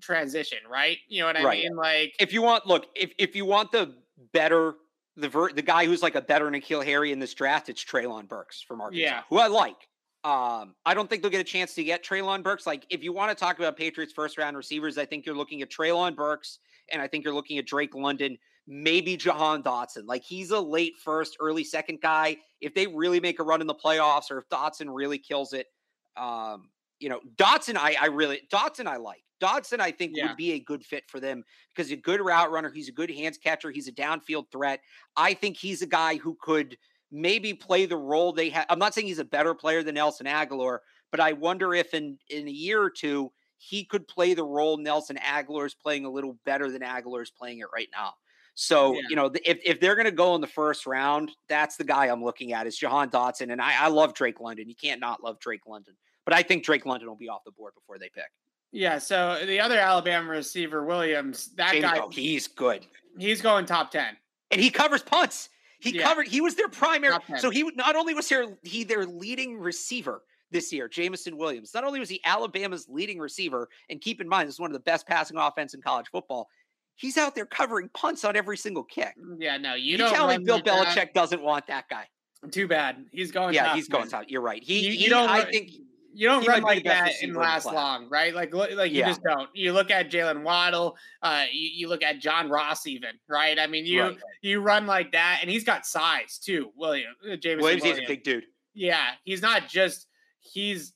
transition, right? You know what I Right. mean? Like If you want look, if if you want the better the ver- the guy who's like a better N'Keal Harry in this draft, it's Treylon Burks from Arkansas, Yeah. who I like. Um, I don't think they'll get a chance to get Treylon Burks. Like, if you want to talk about Patriots first round receivers, I think you're looking at Treylon Burks, and I think you're looking at Drake London, maybe Jahan Dotson. Like, he's a late first, early second guy. If they really make a run in the playoffs, or if Dotson really kills it, um, you know, Dotson, I, I really Dotson, I like. Dotson, I think, Yeah. would be a good fit for them because he's a good route runner. He's a good hands catcher. He's a downfield threat. I think he's a guy who could maybe play the role they have. I'm not saying he's a better player than Nelson Agholor, but I wonder if in in a year or two he could play the role Nelson Agholor is playing a little better than Agholor is playing it right now. So Yeah. you know, if if they're going to go in the first round, that's the guy I'm looking at is Jahan Dotson, and I, I love Drake London. You can't not love Drake London, but I think Drake London will be off the board before they pick. yeah. So the other Alabama receiver, Williams, that James- guy, oh, he's good. he's going top ten. and he covers punts. He Yeah. covered. He was their primary. So he not only was here, he their leading receiver this year, Jameson Williams. Not only was he Alabama's leading receiver, and keep in mind this is one of the best passing offense in college football. He's out there covering punts on every single kick. Yeah, no, you, You, don't tell me Bill like that. Belichick doesn't want that guy. Too bad. He's going. yeah, top he's going 10. top. You're right. He, You- you he- don't I think You don't run like that and last long, right? Like, like you Yeah. just don't. You look at Jaylen Waddle. Uh, you, you look at John Ross, even right. I mean, you Right. you run like that, and he's got size too. William James Jameson Williams is a big dude. Yeah, he's not just he's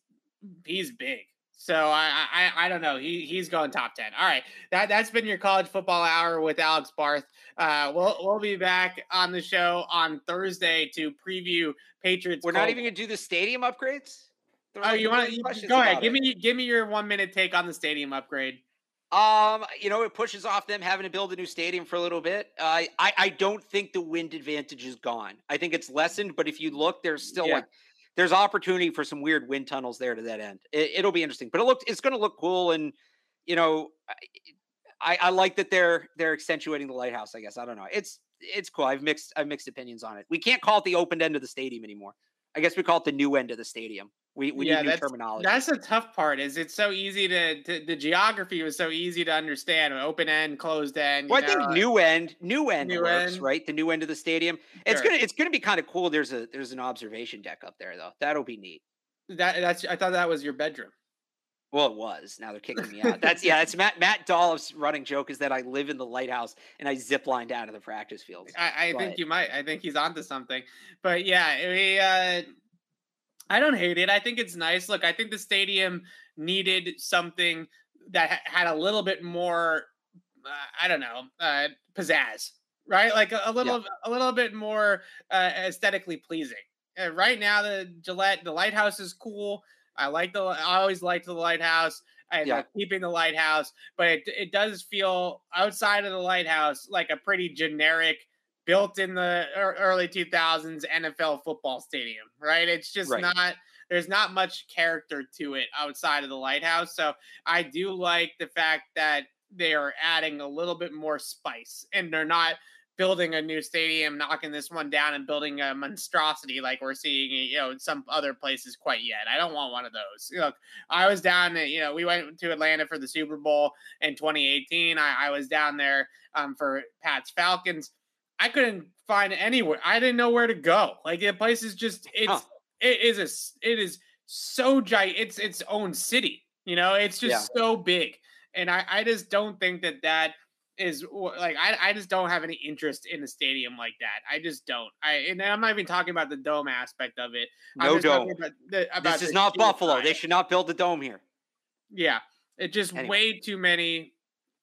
he's big. So I I I don't know. He he's going top ten. All right, that that's been your college football hour with Alex Barth. Uh, we'll we'll be back on the show on Thursday to preview Patriots. We're not even gonna do the stadium upgrades. Oh, you want to go ahead? Give it. me give me your one minute take on the stadium upgrade. Um, you know, it pushes off them having to build a new stadium for a little bit. Uh, I I don't think the wind advantage is gone. I think it's lessened, but if you look, there's still Yeah. like there's opportunity for some weird wind tunnels there to that end. It, it'll be interesting, but it looks it's going to look cool, and you know, I, I like that they're they're accentuating the lighthouse. I guess I don't know. It's it's cool. I've mixed I've mixed opinions on it. We can't call it the open end of the stadium anymore. I guess we call it the new end of the stadium. We we Yeah, need new that's- terminology. That's the tough part. Is it's so easy to, to the geography was so easy to understand. Open end, closed end. Well, you I think know, uh, new end, new end New works, end. right? The new end of the stadium. It's gonna, it's gonna be kind of cool. There's a, there's an observation deck up there, though. That'll be neat. that that's I thought that was your bedroom. Well, it was. Now they're kicking me out. That's yeah. That's Matt Matt Dolloff's running joke is that I live in the lighthouse and I zip line down to the practice field. I, I think you might. I think he's onto something. But yeah, we. Uh, I don't hate it. I think it's nice. Look, I think the stadium needed something that ha- had a little bit more. Uh, I don't know, uh, pizzazz, right? Like a, a little, a little bit more uh, aesthetically pleasing. Uh, right now, the Gillette, the lighthouse is cool. I like the. I always liked the lighthouse. I Yeah. like keeping the lighthouse, but it, it does feel outside of the lighthouse like a pretty generic, built in the early 2000s NFL football stadium, right? It's just Right. not. There's not much character to it outside of the lighthouse. So I do like the fact that they are adding a little bit more spice, and they're not building a new stadium, knocking this one down, and building a monstrosity like we're seeing, you know, in some other places quite yet. I don't want one of those. Look, I was down, you know, we went to Atlanta for the Super Bowl in 2018. I, I was down there um, for Pat's Falcons. I couldn't find anywhere. I didn't know where to go. Like the place is just it's Huh. it is a it is so giant. It's its own city. You know, it's just so big, and I I just don't think that that is like I I just don't have any interest in a stadium like that. I just don't. I and I'm not even talking about the dome aspect of it. No dome. About the, about This is not Buffalo. They should not build the dome here. Yeah, it just Anyway. way too many,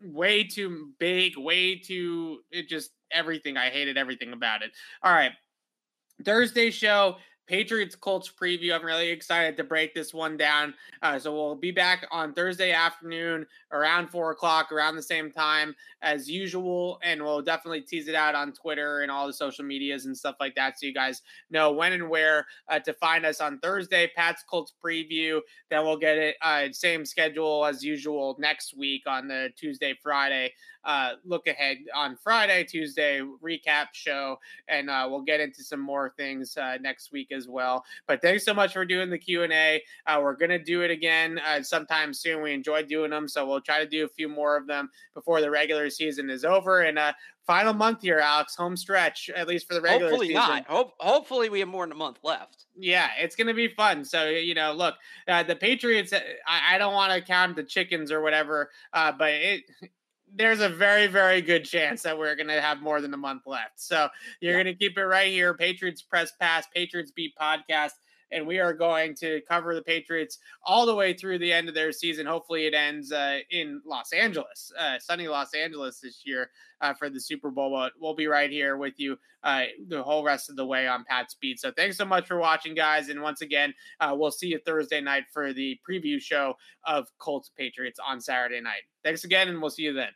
way too big, way too. It just everything. I hated everything about it. All right, Thursday show. Patriots Colts preview. I'm really excited to break this one down. Uh, so we'll be back on Thursday afternoon around four o'clock, around the same time as usual. And we'll definitely tease it out on Twitter and all the social medias and stuff like that. So you guys know when and where uh, to find us on Thursday, Pat's Colts preview. Then we'll get it, uh, same schedule as usual next week on the Tuesday, Friday uh, look ahead on Friday, Tuesday recap show, and uh, we'll get into some more things uh, next week as well. But thanks so much for doing the Q and A. Uh, we're gonna do it again uh, sometime soon. We enjoy doing them, so we'll try to do a few more of them before the regular season is over. And uh, final month here, Alex, home stretch at least for the regular hopefully season. not. Hope, hopefully we have more than a month left. Yeah, it's going to be fun. So, you know, look, uh, the Patriots, I, I don't want to count the chickens or whatever, uh, but it there's a very, very good chance that we're going to have more than a month left. So you're yeah. going to keep it right here. Patriots Press Pass, Patriots Beat Podcast. And we are going to cover the Patriots all the way through the end of their season. Hopefully, it ends uh, in Los Angeles, uh, sunny Los Angeles this year uh, for the Super Bowl. But we'll be right here with you uh, the whole rest of the way on Pat's Beat. So thanks so much for watching, guys. And once again, uh, we'll see you Thursday night for the preview show of Colts Patriots on Saturday night. Thanks again, and we'll see you then.